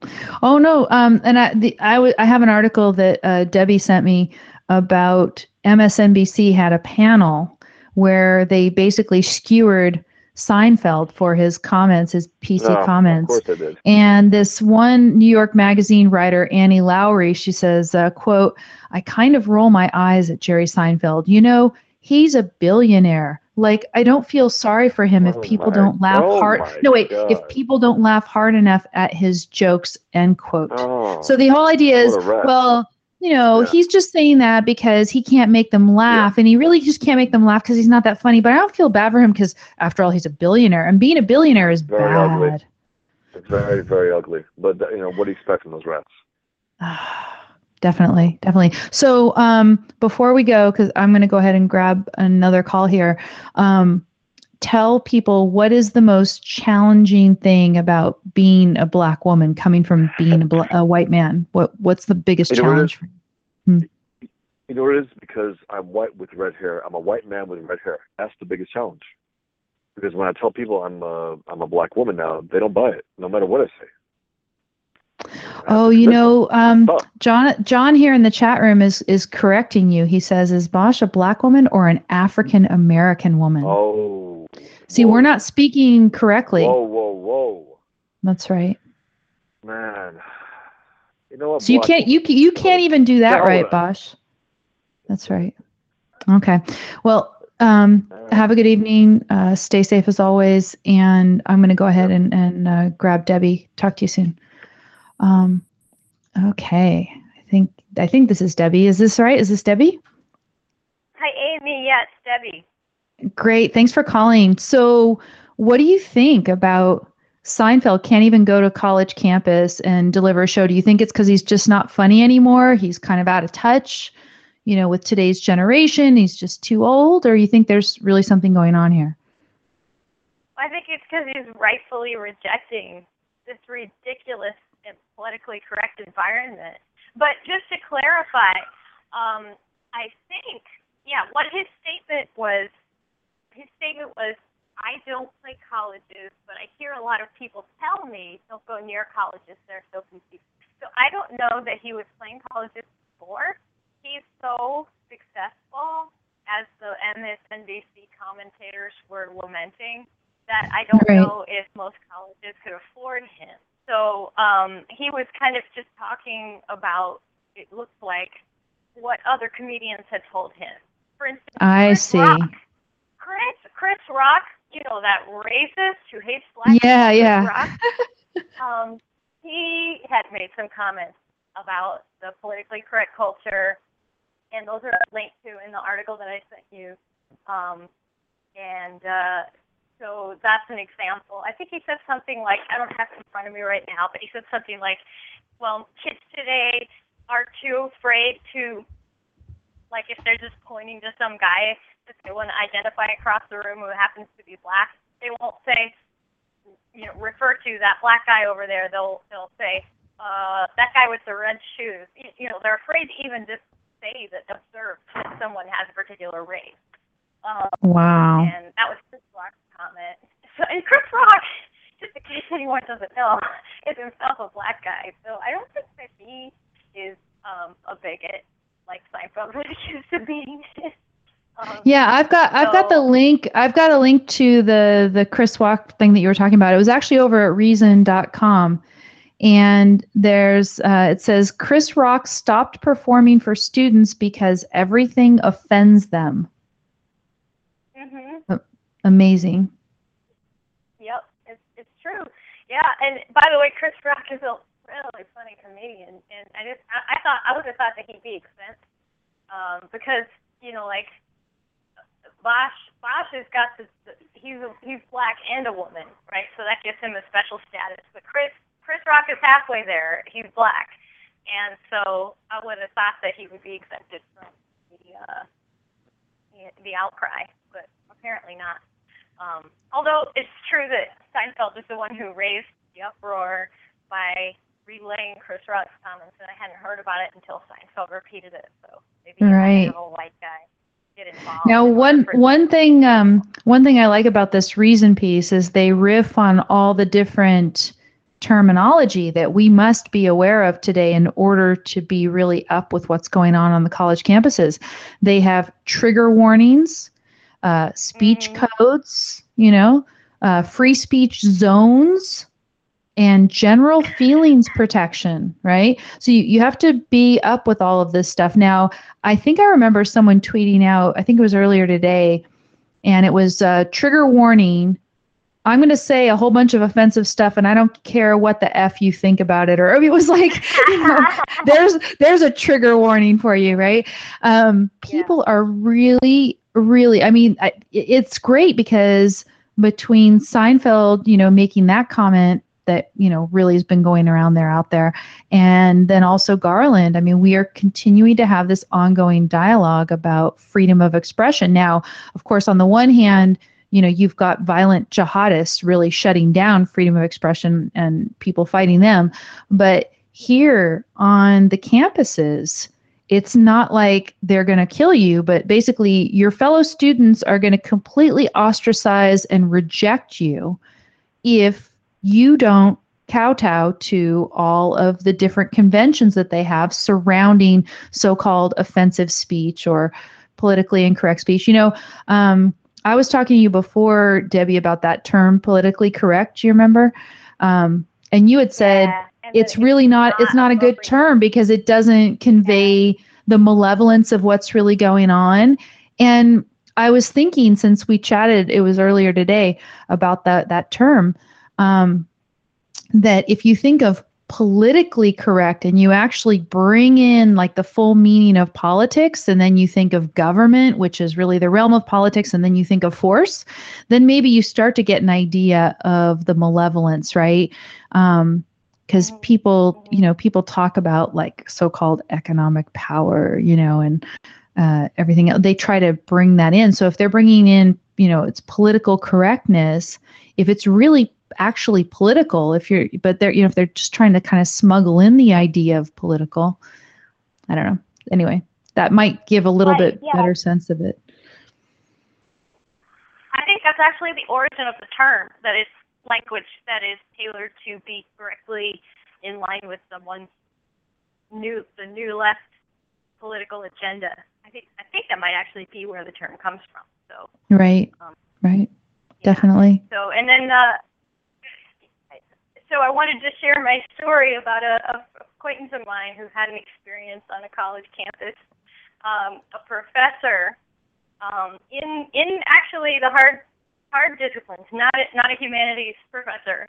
What we're saying. Oh no, um, and I the I w- I have an article that uh, Debbie sent me about MSNBC had a panel where they basically skewered Seinfeld for his comments, his PC No, comments. Of course they did. And this one New York Magazine writer, Annie Lowrey, she says, uh, "quote I kind of roll my eyes at Jerry Seinfeld. You know, he's a billionaire. Like I don't feel sorry for him if Oh people my- don't laugh oh hard. No, wait, if people don't laugh hard enough at his jokes." End quote. Oh, So the whole idea is, what a rat. well, you know, Yeah. he's just saying that because he can't make them laugh, and he really just can't make them laugh because he's not that funny. But I don't feel bad for him because, after all, he's a billionaire, and being a billionaire is Very bad. ugly. it's very very ugly. But you know what do you expect from those rats? definitely, definitely. So, um, before we go, because I'm going to go ahead and grab another call here. Um, tell people what is the most challenging thing about being a black woman coming from being a, bla- a white man. What What's the biggest You know challenge? For you? You know what it is? Because I'm white with red hair. I'm a white man with red hair. That's the biggest challenge. Because when I tell people I'm a, I'm a black woman now, they don't buy it, no matter what I say. Oh, you know, um, Oh. John. John here in the chat room is is correcting you. He says, "Is Bosch a black woman or an African American woman?" Oh. See, whoa, we're not speaking correctly. Whoa, whoa, whoa, That's right. man. You know what? So you can't you you can't even do that, right, Bosch? That's right. Okay. Well, um, have a good evening. Uh, stay safe as always, and I'm going to go ahead and and uh, grab Debbie. Talk to you soon. Um, okay. I think I think this is Debbie. Is this right? Is this Debbie? Hi, Amy. Yes, Debbie. Great. Thanks for calling. So, what do you think about Seinfeld can't even go to college campus and deliver a show? Do you think it's because he's just not funny anymore? He's kind of out of touch, you know, with today's generation. He's just too old, or you think there's really something going on here? I think it's because he's rightfully rejecting this ridiculous politically correct environment. But just to clarify, um, I think, yeah, what his statement was, his statement was, I don't play colleges, but I hear a lot of people tell me don't go near colleges. They're so confused. So I don't know that he was playing colleges before. He's so successful, as the MSNBC commentators were lamenting, that I don't Right. know if most colleges could afford him. So um, he was kind of just talking about, it looked like, what other comedians had told him. For instance, I Chris see. Rock. Chris, Chris Rock, you know, that racist who hates black Yeah, yeah. Um, he had made some comments about the politically correct culture, and those are linked to in the article that I sent you. Um, and uh, so that's an example. I think he said something like, I don't have it in front of me right now, but he said something like, well, kids today are too afraid to, like, if they're just pointing to some guy that they want to identify across the room who happens to be black, they won't say, you know, refer to that black guy over there. They'll they'll say, uh, that guy with the red shoes. You, you know, they're afraid to even just say that observe that someone has a particular race. Um, Wow. and that was comment. So, and Chris Rock, just in case anyone doesn't know, is himself a black guy. So I don't think that he is um, a bigot like Seinfeld was accused of being. um, Yeah, I've got I've got the link. I've got a link to the the Chris Rock thing that you were talking about. It was actually over at reason.com. And there's uh, it says Chris Rock stopped performing for students because everything offends them. Amazing. Yep, it's it's true. Yeah, and by the way, Chris Rock is a really funny comedian, and I just I, I thought I would have thought that he'd be expensive, um, because you know like Bosch Bosch has got this. He's a, he's black and a woman, right? So that gives him a special status. But Chris Chris Rock is halfway there. He's black, and so I would have thought that he would be exempted from the uh, the, the outcry, but apparently not. Um, although it's true that Seinfeld is the one who raised the uproar by relaying Chris Rock's comments, and I hadn't heard about it until Seinfeld repeated it. So maybe right. a white guy get involved. Now, one one thing um, one thing I like about this reason piece is they riff on all the different terminology that we must be aware of today in order to be really up with what's going on on the college campuses. They have trigger warnings, uh, speech Mhm. codes, you know, uh, free speech zones, and general feelings protection, right? So you, you have to be up with all of this stuff. Now, I think I remember someone tweeting out, I think it was earlier today, and it was uh, trigger warning. I'm going to say a whole bunch of offensive stuff, and I don't care what the f you think about it. Or I mean, it was like, you know, there's there's a trigger warning for you, right? Um, people are really, really. I mean, I, it's great because between Seinfeld, you know, making that comment that you know really has been going around there out there and then also Garland i mean we are continuing to have this ongoing dialogue about freedom of expression now of course on the one hand you know you've got violent jihadists really shutting down freedom of expression and people fighting them but here on the campuses it's not like they're going to kill you, but basically, your fellow students are going to completely ostracize and reject you if you don't kowtow to all of the different conventions that they have surrounding so-called offensive speech or politically incorrect speech. You know, um, I was talking to you before, Debbie, about that term politically correct. Do you remember? Um, and you had said Yeah, it's really not it's not a good term because it doesn't convey the malevolence of what's really going on. And I was thinking since we chatted, it was earlier today about that that term um, that if you think of politically correct and you actually bring in like the full meaning of politics and then you think of government which is really the realm of politics and then you think of force then maybe you start to get an idea of the malevolence right? Um, because people you know people talk about like so-called economic power you know and uh, everything else they try to bring that in so if they're bringing in you know it's political correctness if it's really actually political if you're but they're you know if they're just trying to kind of smuggle in the idea of political i don't know anyway that might give a little Right, bit yeah. better sense of it I think that's actually the origin of the term. That it's language that is tailored to be correctly in line with someone's new the new left political agenda. I think I think that might actually be where the term comes from. So right Um, right yeah. definitely So and then uh, so I wanted to share my story about a, a acquaintance of mine who had an experience on a college campus. Um, a professor um, in in actually the hard hard disciplines, not a, not a humanities professor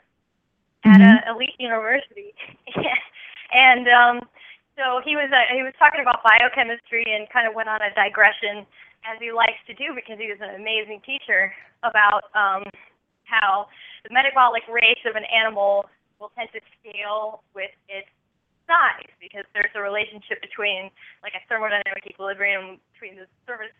at Mhm. a elite university, and um, so he was uh, he was talking about biochemistry and kind of went on a digression as he likes to do because he was an amazing teacher about um, how the metabolic rates of an animal will tend to scale with its size because there's a relationship between like a thermodynamic equilibrium between the surface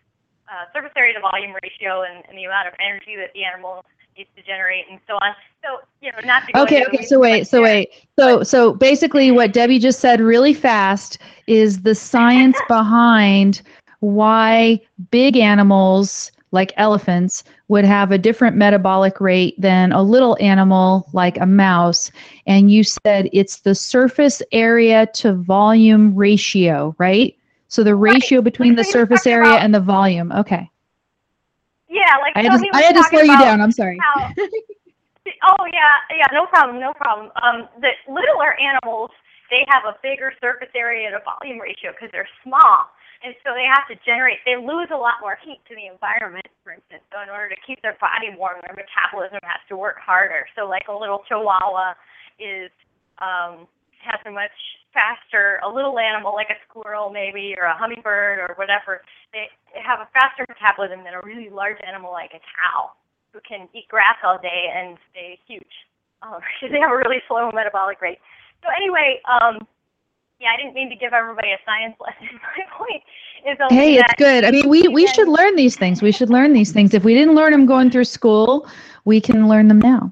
uh, surface area to volume ratio and, and the amount of energy that the animal needs to generate and so on. So you know, not to go okay okay so wait so there. wait so so basically what debbie just said really fast is the science behind why big animals like elephants would have a different metabolic rate than a little animal like a mouse and you said it's the surface area to volume ratio right so the Right. ratio between Like the surface area about- and the volume okay. Yeah, like i had so to, I had to slow you down i'm sorry. how oh yeah yeah no problem no problem. Um the littler animals they have a bigger surface area to volume ratio because they're small and so they have to generate they lose a lot more heat to the environment for instance so in order to keep their body warm their metabolism has to work harder. So like a little chihuahua is um has a much faster, a little animal like a squirrel maybe or a hummingbird or whatever. They have a faster metabolism than a really large animal like a cow who can eat grass all day and stay huge. Um, they have a really slow metabolic rate. So anyway, um, yeah, I didn't mean to give everybody a science lesson. My point is only Hey, it's good. I mean, we we should learn these things. We should learn these things. If we didn't learn them going through school, we can learn them now.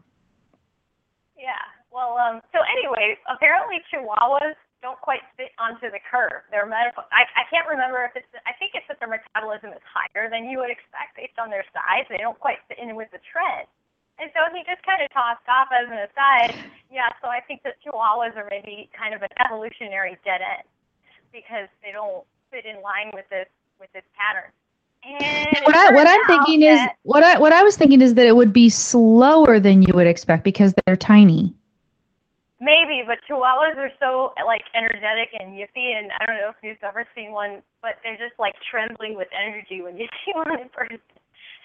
Um, so anyway, apparently Chihuahuas don't quite fit onto the curve. Their metab- I, I can't remember if it's, I think it's that their metabolism is higher than you would expect based on their size. They don't quite fit in with the trend. And so he just kind of tossed off as an aside, yeah, so I think that Chihuahuas are maybe kind of an evolutionary dead end because they don't fit in line with this, with this pattern. And What I what I'm thinking is what I what I was thinking is that it would be slower than you would expect because they're tiny. Maybe, but chihuahuas are so like energetic and yippy, and I don't know if you've ever seen one, but they're just like trembling with energy when you see one in person.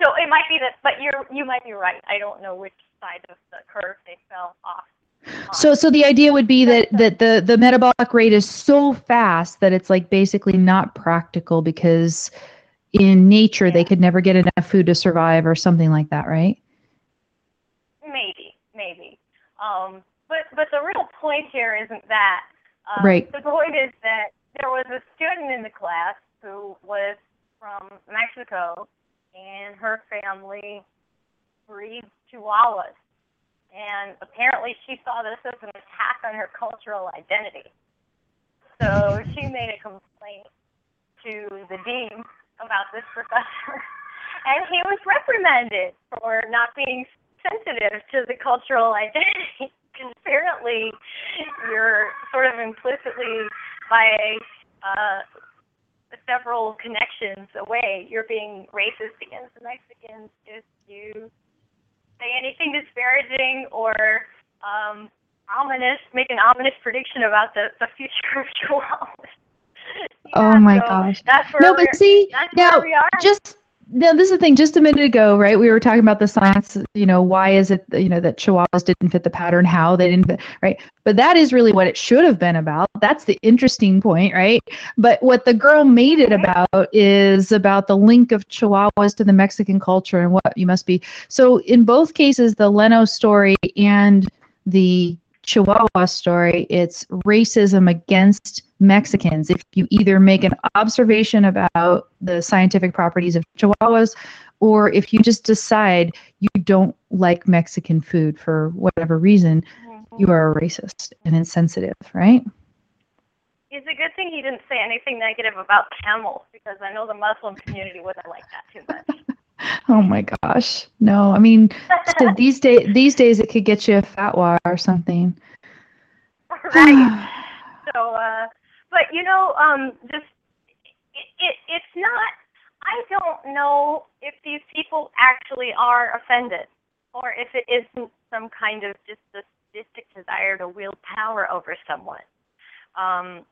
So it might be that, but you're you might be right. I don't know which side of the curve they fell off. on. So so the idea would be that that the the metabolic rate is so fast that it's like basically not practical because in nature they could never get enough food to survive or something like that, right? maybe, maybe. Um, but but the real point here isn't that. Um, Right. The point is that there was a student in the class who was from Mexico, and her family breeds Chihuahuas. And apparently, she saw this as an attack on her cultural identity. So she made a complaint to the dean about this professor, and he was reprimanded for not being sensitive to the cultural identity. Apparently, you're sort of implicitly, by uh, several connections away, you're being racist against the Mexicans if you say anything disparaging or um, ominous, make an ominous prediction about the, the future of Chihuahuas. Oh Yeah, my so gosh. That's where No, but see, that's now where we are. just now this is the thing just a minute ago right we were talking about the science you know why is it you know that chihuahuas didn't fit the pattern how they didn't fit right? But that is really what it should have been about. That's the interesting point right? But what the girl made it about is about the link of chihuahuas to the mexican culture and what you must be. So in both cases the leno story and the chihuahua story it's racism against Mexicans. If you either make an observation about the scientific properties of chihuahuas, or if you just decide you don't like Mexican food for whatever reason, mm-hmm. you are a racist and insensitive, right? It's a good thing he didn't say anything negative about camels because I know the Muslim community wouldn't like that too much. Oh my gosh. No, I mean, so these days, these days it could get you a fatwa or something. right. So, uh, but you know, um, just it, it, it's not. I don't know if these people actually are offended, or if it isn't some kind of just a sadistic desire to wield power over someone. Um,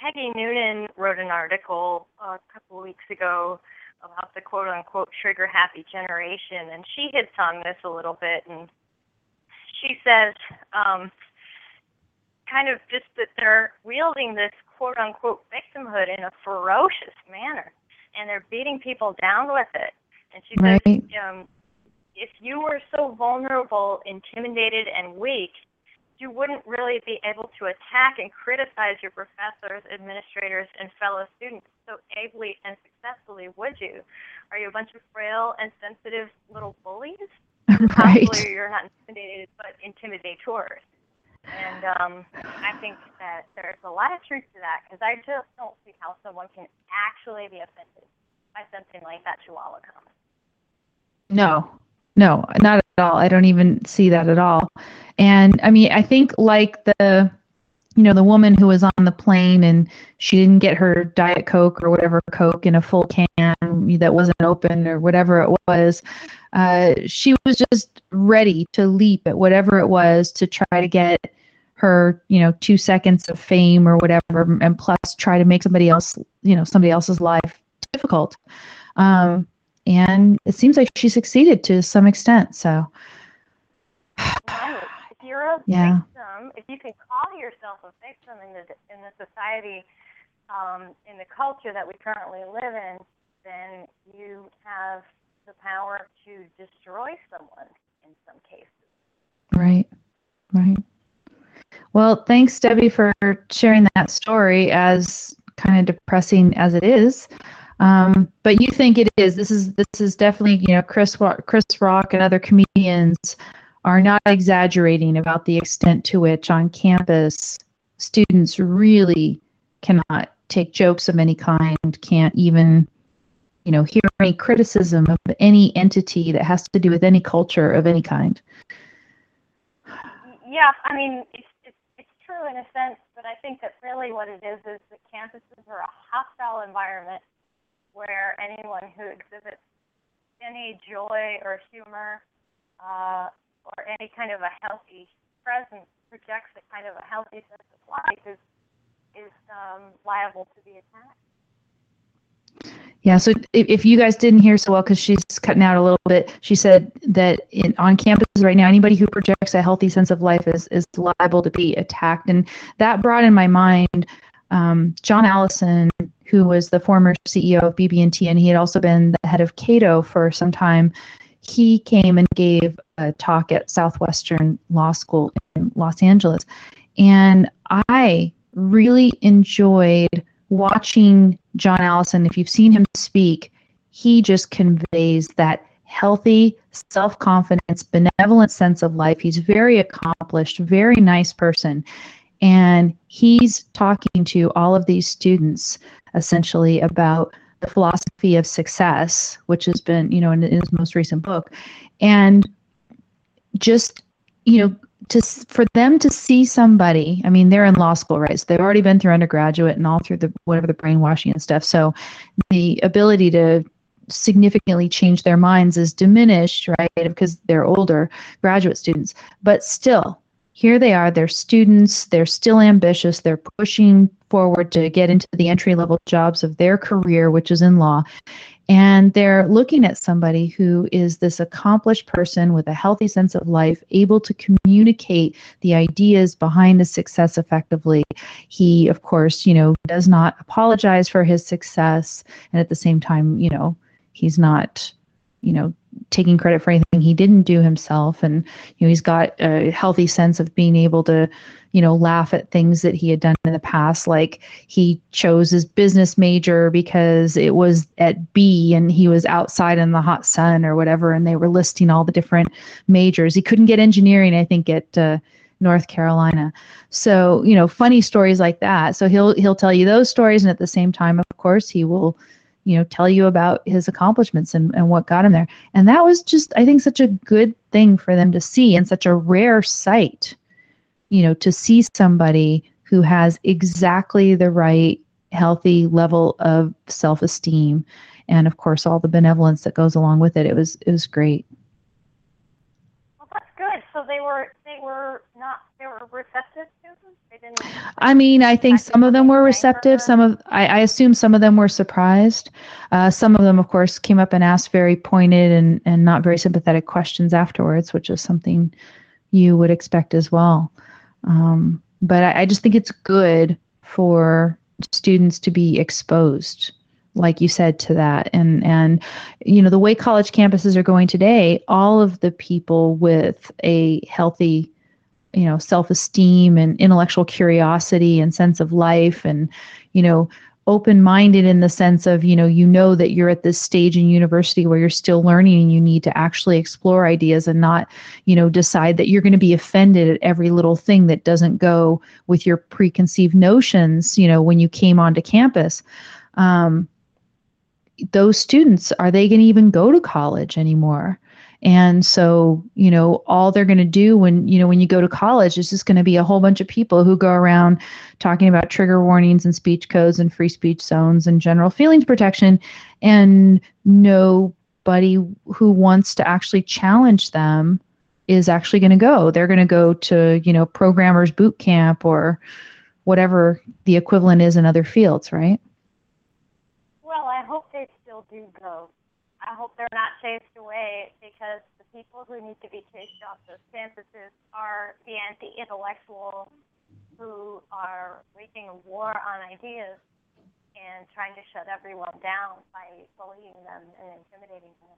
Peggy Noonan wrote an article uh, a couple of weeks ago about the quote unquote trigger happy generation, and she hits on this a little bit, and she says, um, kind of just that they're wielding this quote unquote victimhood in a ferocious manner, and they're beating people down with it. And she Right. says, um, if you were so vulnerable, intimidated, and weak, you wouldn't really be able to attack and criticize your professors, administrators, and fellow students so ably and successfully, would you? Are you a bunch of frail and sensitive little bullies? right. Possibly you're not intimidated, but intimidators. And um, I think that there's a lot of truth to that because I just don't see how someone can actually be offended by something like that Chihuahua comment. No, no, not at all. I don't even see that at all. And I mean, I think like the, you know, the woman who was on the plane and she didn't get her Diet Coke or whatever Coke in a full can that wasn't open or whatever it was. Uh, she was just ready to leap at whatever it was to try to get her, you know, two seconds of fame or whatever, and plus try to make somebody else, you know, somebody else's life difficult. Um, and it seems like she succeeded to some extent. So, Right. If you're a Yeah. victim, if you can call yourself a victim in the in the society, um, in the culture that we currently live in, then you have the power to destroy someone in some cases. Right. Right. Well, thanks, Debbie, for sharing that story as kind of depressing as it is. Um, but you think it is. This is this is definitely you know Chris Chris Rock and other comedians are not exaggerating about the extent to which on campus students really cannot take jokes of any kind, can't even you know hear any criticism of any entity that has to do with any culture of any kind. Yeah, I mean, it's, it's, it's true in a sense, but I think that really what it is is that campuses are a hostile environment where anyone who exhibits any joy or humor uh, or any kind of a healthy presence projects a kind of a healthy sense of life is is um, liable to be attacked. Yeah, so if, you guys didn't hear so well, because she's cutting out a little bit, she said that in, on campus right now, anybody who projects a healthy sense of life is, is liable to be attacked. And that brought in my mind um, John Allison, who was the former CEO of BB&T, and he had also been the head of Cato for some time. He came and gave a talk at Southwestern Law School in Los Angeles. And I really enjoyed watching John Allison. If you've seen him speak, he just conveys that healthy self confidence, benevolent sense of life. He's very accomplished, very nice person. And he's talking to all of these students essentially about the philosophy of success, which has been, you know, in, in his most recent book. And just, you know, to for them to see somebody i mean they're in law school right? So they've already been through undergraduate and all through the whatever the brainwashing and stuff. So the ability to significantly change their minds is diminished right? Because they're older graduate students. But still here they are they're students they're still ambitious they're pushing forward to get into the entry level jobs of their career which is in law and they're looking at somebody who is this accomplished person with a healthy sense of life, able to communicate the ideas behind the success effectively. He, of course, you know, does not apologize for his success. And at the same time, you know, he's not, you know, taking credit for anything he didn't do himself. And, you know, he's got a healthy sense of being able to you know, laugh at things that he had done in the past. Like he chose his business major because it was at B and he was outside in the hot sun or whatever, and they were listing all the different majors. He couldn't get engineering, I think, at uh, North Carolina. So, you know, funny stories like that. So he'll he'll tell you those stories, and at the same time, of course, he will you know tell you about his accomplishments and, and what got him there. And that was just i think such a good thing for them to see and such a rare sight you know, to see somebody who has exactly the right healthy level of self-esteem and of course all the benevolence that goes along with it. It was it was great. Well that's good. So they were they were not they were receptive to them they didn't i mean i think some of them were receptive. Some of i, I assume some of them were surprised. Uh, some of them of course came up and asked very pointed and and not very sympathetic questions afterwards which is something you would expect as well. Um, but I, I just think it's good for students to be exposed like you said to that. And and you know the way college campuses are going today all of the people with a healthy you know self-esteem and intellectual curiosity and sense of life and you know open minded in the sense of you know you know that you're at this stage in university where you're still learning and you need to actually explore ideas and not you know decide that you're going to be offended at every little thing that doesn't go with your preconceived notions you know when you came onto campus. Um, those students are they going to even go to college anymore and so, you know, all they're going to do when, you know, when you go to college is just going to be a whole bunch of people who go around talking about trigger warnings and speech codes and free speech zones and general feelings protection. And nobody who wants to actually challenge them is actually going to go. They're going to go to, you know, programmers boot camp or whatever the equivalent is in other fields, right? Well, I hope they still do go hope they're not chased away because the people who need to be chased off those campuses are the anti-intellectual who are waging a war on ideas and trying to shut everyone down by bullying them and intimidating them.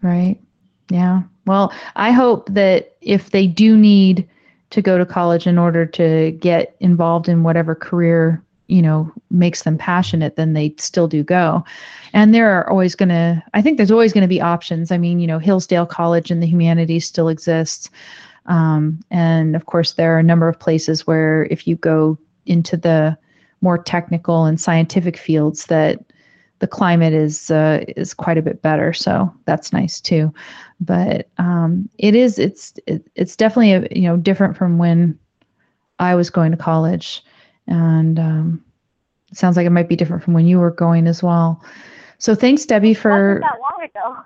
Right. Yeah. Well, I hope that if they do need to go to college in order to get involved in whatever career you know makes them passionate then they still do go. And there are always going to i think there's always going to be options. I mean you know hillsdale college in the humanities still exists. Um, and of course there are a number of places where if you go into the more technical and scientific fields that the climate is uh, is quite a bit better. So that's nice too. But um, it is it's it, it's definitely a, you know different from when I was going to college, and um, sounds like it might be different from when you were going as well. So thanks, Debbie, for that long ago.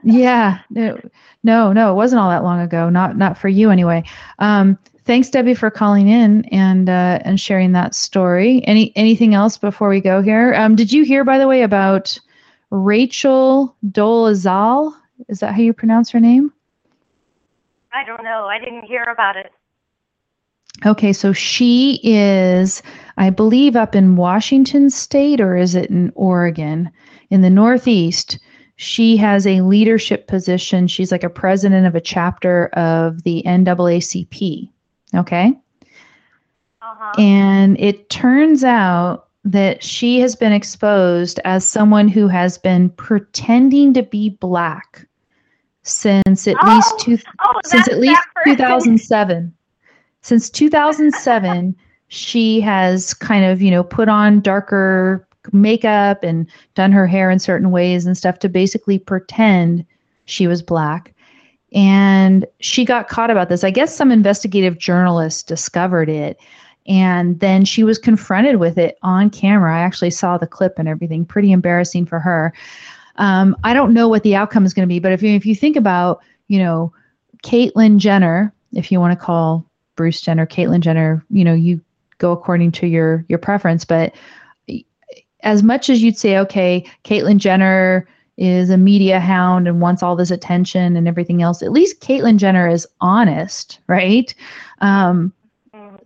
yeah, no, no, it wasn't all that long ago. Not not for you anyway. Um, thanks, Debbie, for calling in and uh, and sharing that story. Any anything else before we go here? Um, did you hear, by the way, about Rachel Dolezal? Is that how you pronounce her name? I don't know. I didn't hear about it. Okay, so she is, I believe, up in Washington State, or is it in Oregon? In the Northeast. She has a leadership position. She's like a president of a chapter of the NAACP. Okay. Uh-huh. And it turns out that she has been exposed as someone who has been pretending to be black since at oh, least two, oh, since at least 2007. Since 2007, she has kind of you know put on darker makeup and done her hair in certain ways and stuff to basically pretend she was black. And she got caught about this. I guess some investigative journalists discovered it. And then she was confronted with it on camera. I actually saw the clip and everything. Pretty embarrassing for her. Um, I don't know what the outcome is going to be, but if you, if you think about, you know, Caitlyn Jenner, if you want to call Bruce Jenner Caitlyn Jenner, you know, you go according to your your preference. But as much as you'd say, okay, Caitlyn Jenner is a media hound and wants all this attention and everything else, at least Caitlyn Jenner is honest, right? Um,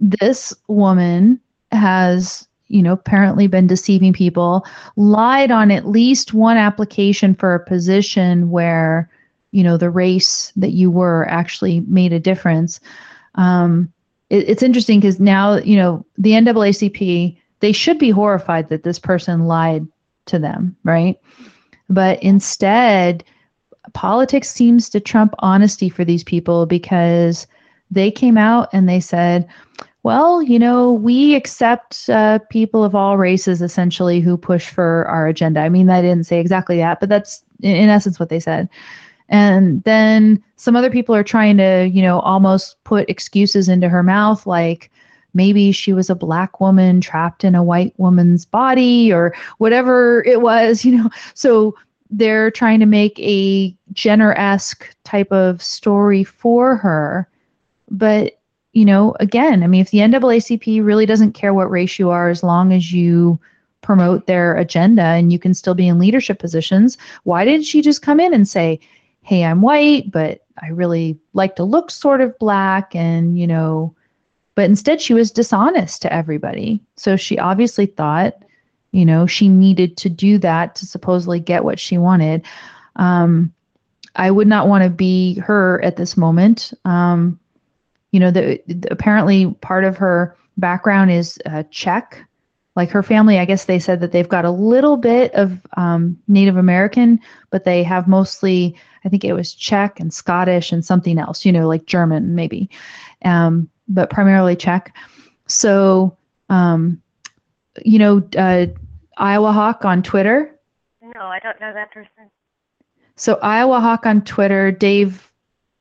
this woman has you know, apparently been deceiving people, lied on at least one application for a position where, you know, the race that you were actually made a difference. Um, it, it's interesting because now, you know, the NAACP, they should be horrified that this person lied to them, right? But instead, politics seems to trump honesty for these people because they came out and they said, well, you know, we accept uh, people of all races essentially who push for our agenda. I mean, I didn't say exactly that, but that's in essence what they said. And then some other people are trying to, you know, almost put excuses into her mouth, like maybe she was a black woman trapped in a white woman's body or whatever it was, you know. So they're trying to make a Jenner esque type of story for her. But you know, again, I mean, if the NAACP really doesn't care what race you are, as long as you promote their agenda and you can still be in leadership positions, why didn't she just come in and say, hey, I'm white, but I really like to look sort of black and, you know, but instead she was dishonest to everybody. So she obviously thought, you know, she needed to do that to supposedly get what she wanted. Um, I would not want to be her at this moment. Um, you know, the, the, apparently part of her background is uh, Czech. Like her family, I guess they said that they've got a little bit of um, Native American, but they have mostly, I think it was Czech and Scottish and something else, you know, like German maybe, um, but primarily Czech. So, um, you know, uh, Iowa Hawk on Twitter. No, I don't know that person. So Iowa Hawk on Twitter, Dave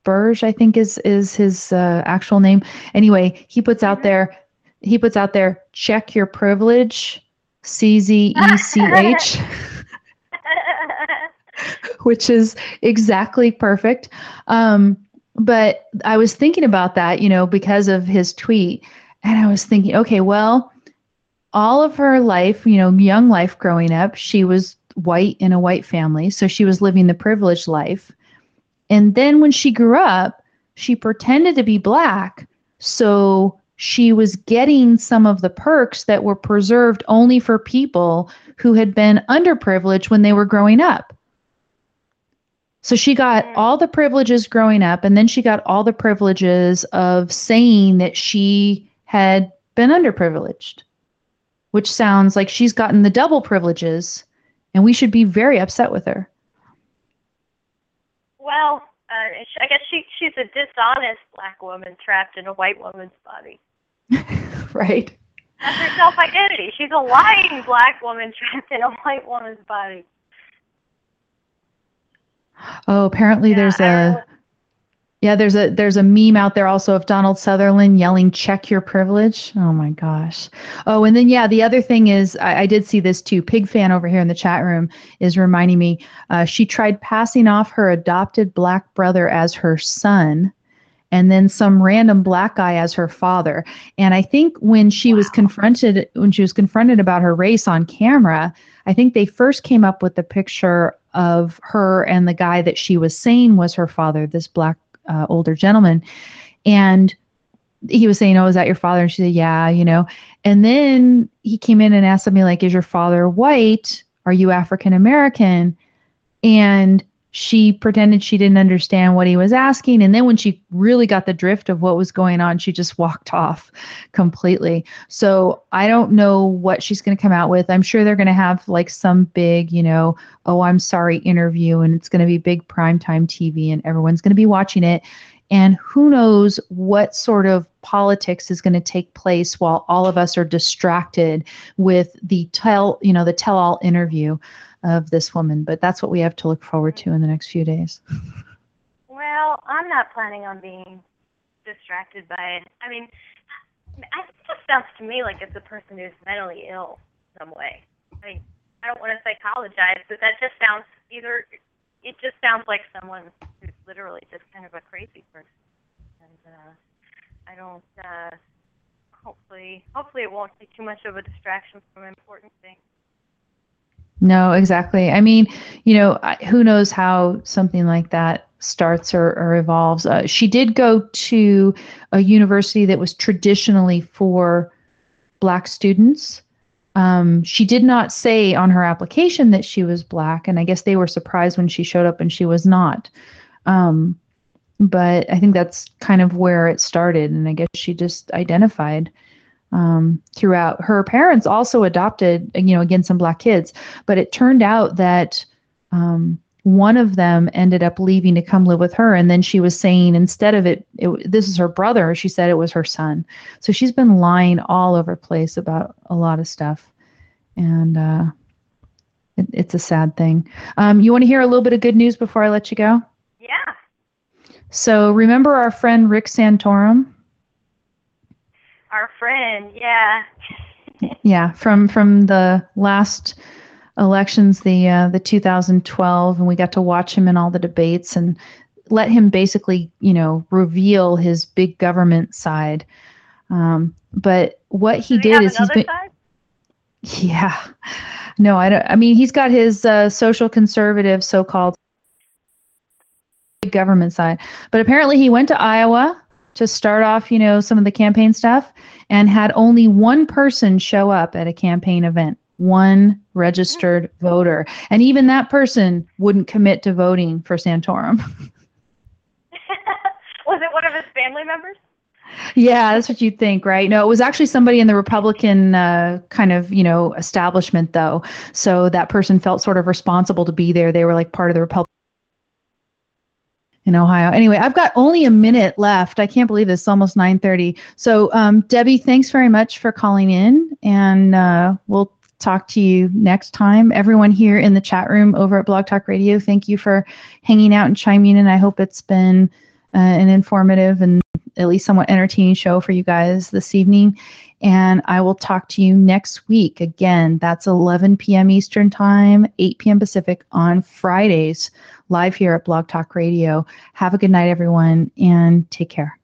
Burge, I think is is his uh, actual name. Anyway, he puts out there he puts out there check your privilege, C Z E C H, which is exactly perfect. Um, but I was thinking about that, you know, because of his tweet, and I was thinking, okay, well, all of her life, you know, young life growing up, she was white in a white family, so she was living the privileged life. And then when she grew up, she pretended to be black, so she was getting some of the perks that were preserved only for people who had been underprivileged when they were growing up. So she got all the privileges growing up, and then she got all the privileges of saying that she had been underprivileged, which sounds like she's gotten the double privileges, and we should be very upset with her. Well, uh, I guess she she's a dishonest black woman trapped in a white woman's body. right. That's her self identity. She's a lying black woman trapped in a white woman's body. Oh, apparently Yeah, there's a yeah, there's a there's a meme out there also of Donald Sutherland yelling "Check your privilege." Oh my gosh. Oh, and then yeah, the other thing is I, I did see this too. Pig fan over here in the chat room is reminding me. Uh, she tried passing off her adopted black brother as her son. And then some random black guy as her father. And I think when she was confronted, when she was confronted about her race on camera, I think they first came up with the picture of her and the guy that she was saying was her father, this black uh, older gentleman. And he was saying, Oh, is that your father? And she said, Yeah, you know. And then he came in and asked me, like, Is your father white? Are you African American? And she pretended she didn't understand what he was asking. And then when she really got the drift of what was going on, she just walked off completely. So I don't know what she's going to come out with. I'm sure they're going to have like some big, you know, oh, I'm sorry interview, and it's going to be big primetime TV, and everyone's going to be watching it. And who knows what sort of politics is going to take place while all of us are distracted with the tell, you know, the tell-all interview of this woman. But that's what we have to look forward to in the next few days. Well, I'm not planning on being distracted by it. I mean, I, it just sounds to me like it's a person who's mentally ill some way. I mean, I don't want to psychologize, but that just sounds either. It just sounds like someone who's literally just kind of a crazy person, and uh, I don't. Uh, hopefully, hopefully it won't be too much of a distraction from important things. No, exactly. I mean, you know, who knows how something like that starts or, or evolves. Uh, she did go to a university that was traditionally for Black students. Um, she did not say on her application that she was Black, and I guess they were surprised when she showed up and she was not. Um, but I think that's kind of where it started, and I guess she just identified um, throughout. Her parents also adopted, you know, again, some black kids, but it turned out that um, one of them ended up leaving to come live with her. And then she was saying instead of it, it, this is her brother, she said it was her son. So she's been lying all over the place about a lot of stuff. And uh, it, it's a sad thing. Um, you want to hear a little bit of good news before I let you go? Yeah. So remember our friend Rick Santorum? Our friend, yeah. Yeah, from from the last elections, the uh, the 2012, and we got to watch him in all the debates and let him basically, you know, reveal his big government side. Um, but what he did is he's been, side? yeah, no, I don't. I mean, he's got his uh, social conservative, so-called government side, but apparently he went to Iowa to start off, you know, some of the campaign stuff, and had only one person show up at a campaign event. One registered voter, and even that person wouldn't commit to voting for Santorum. Was it one of his family members? Yeah, that's what you'd think, right? No, it was actually somebody in the Republican uh, kind of, you know, establishment, though. So that person felt sort of responsible to be there. They were like part of the Republican in Ohio. Anyway, I've got only a minute left. I can't believe this. It's almost 9:30. So, um, Debbie, thanks very much for calling in, and uh, we'll talk to you next time. Everyone here in the chat room over at Blog Talk Radio, thank you for hanging out and chiming in. I hope it's been uh, an informative and at least somewhat entertaining show for you guys this evening. And I will talk to you next week. Again, that's 11 p.m. Eastern Time, 8 p.m. Pacific on Fridays, live here at Blog Talk Radio. Have a good night, everyone, and take care.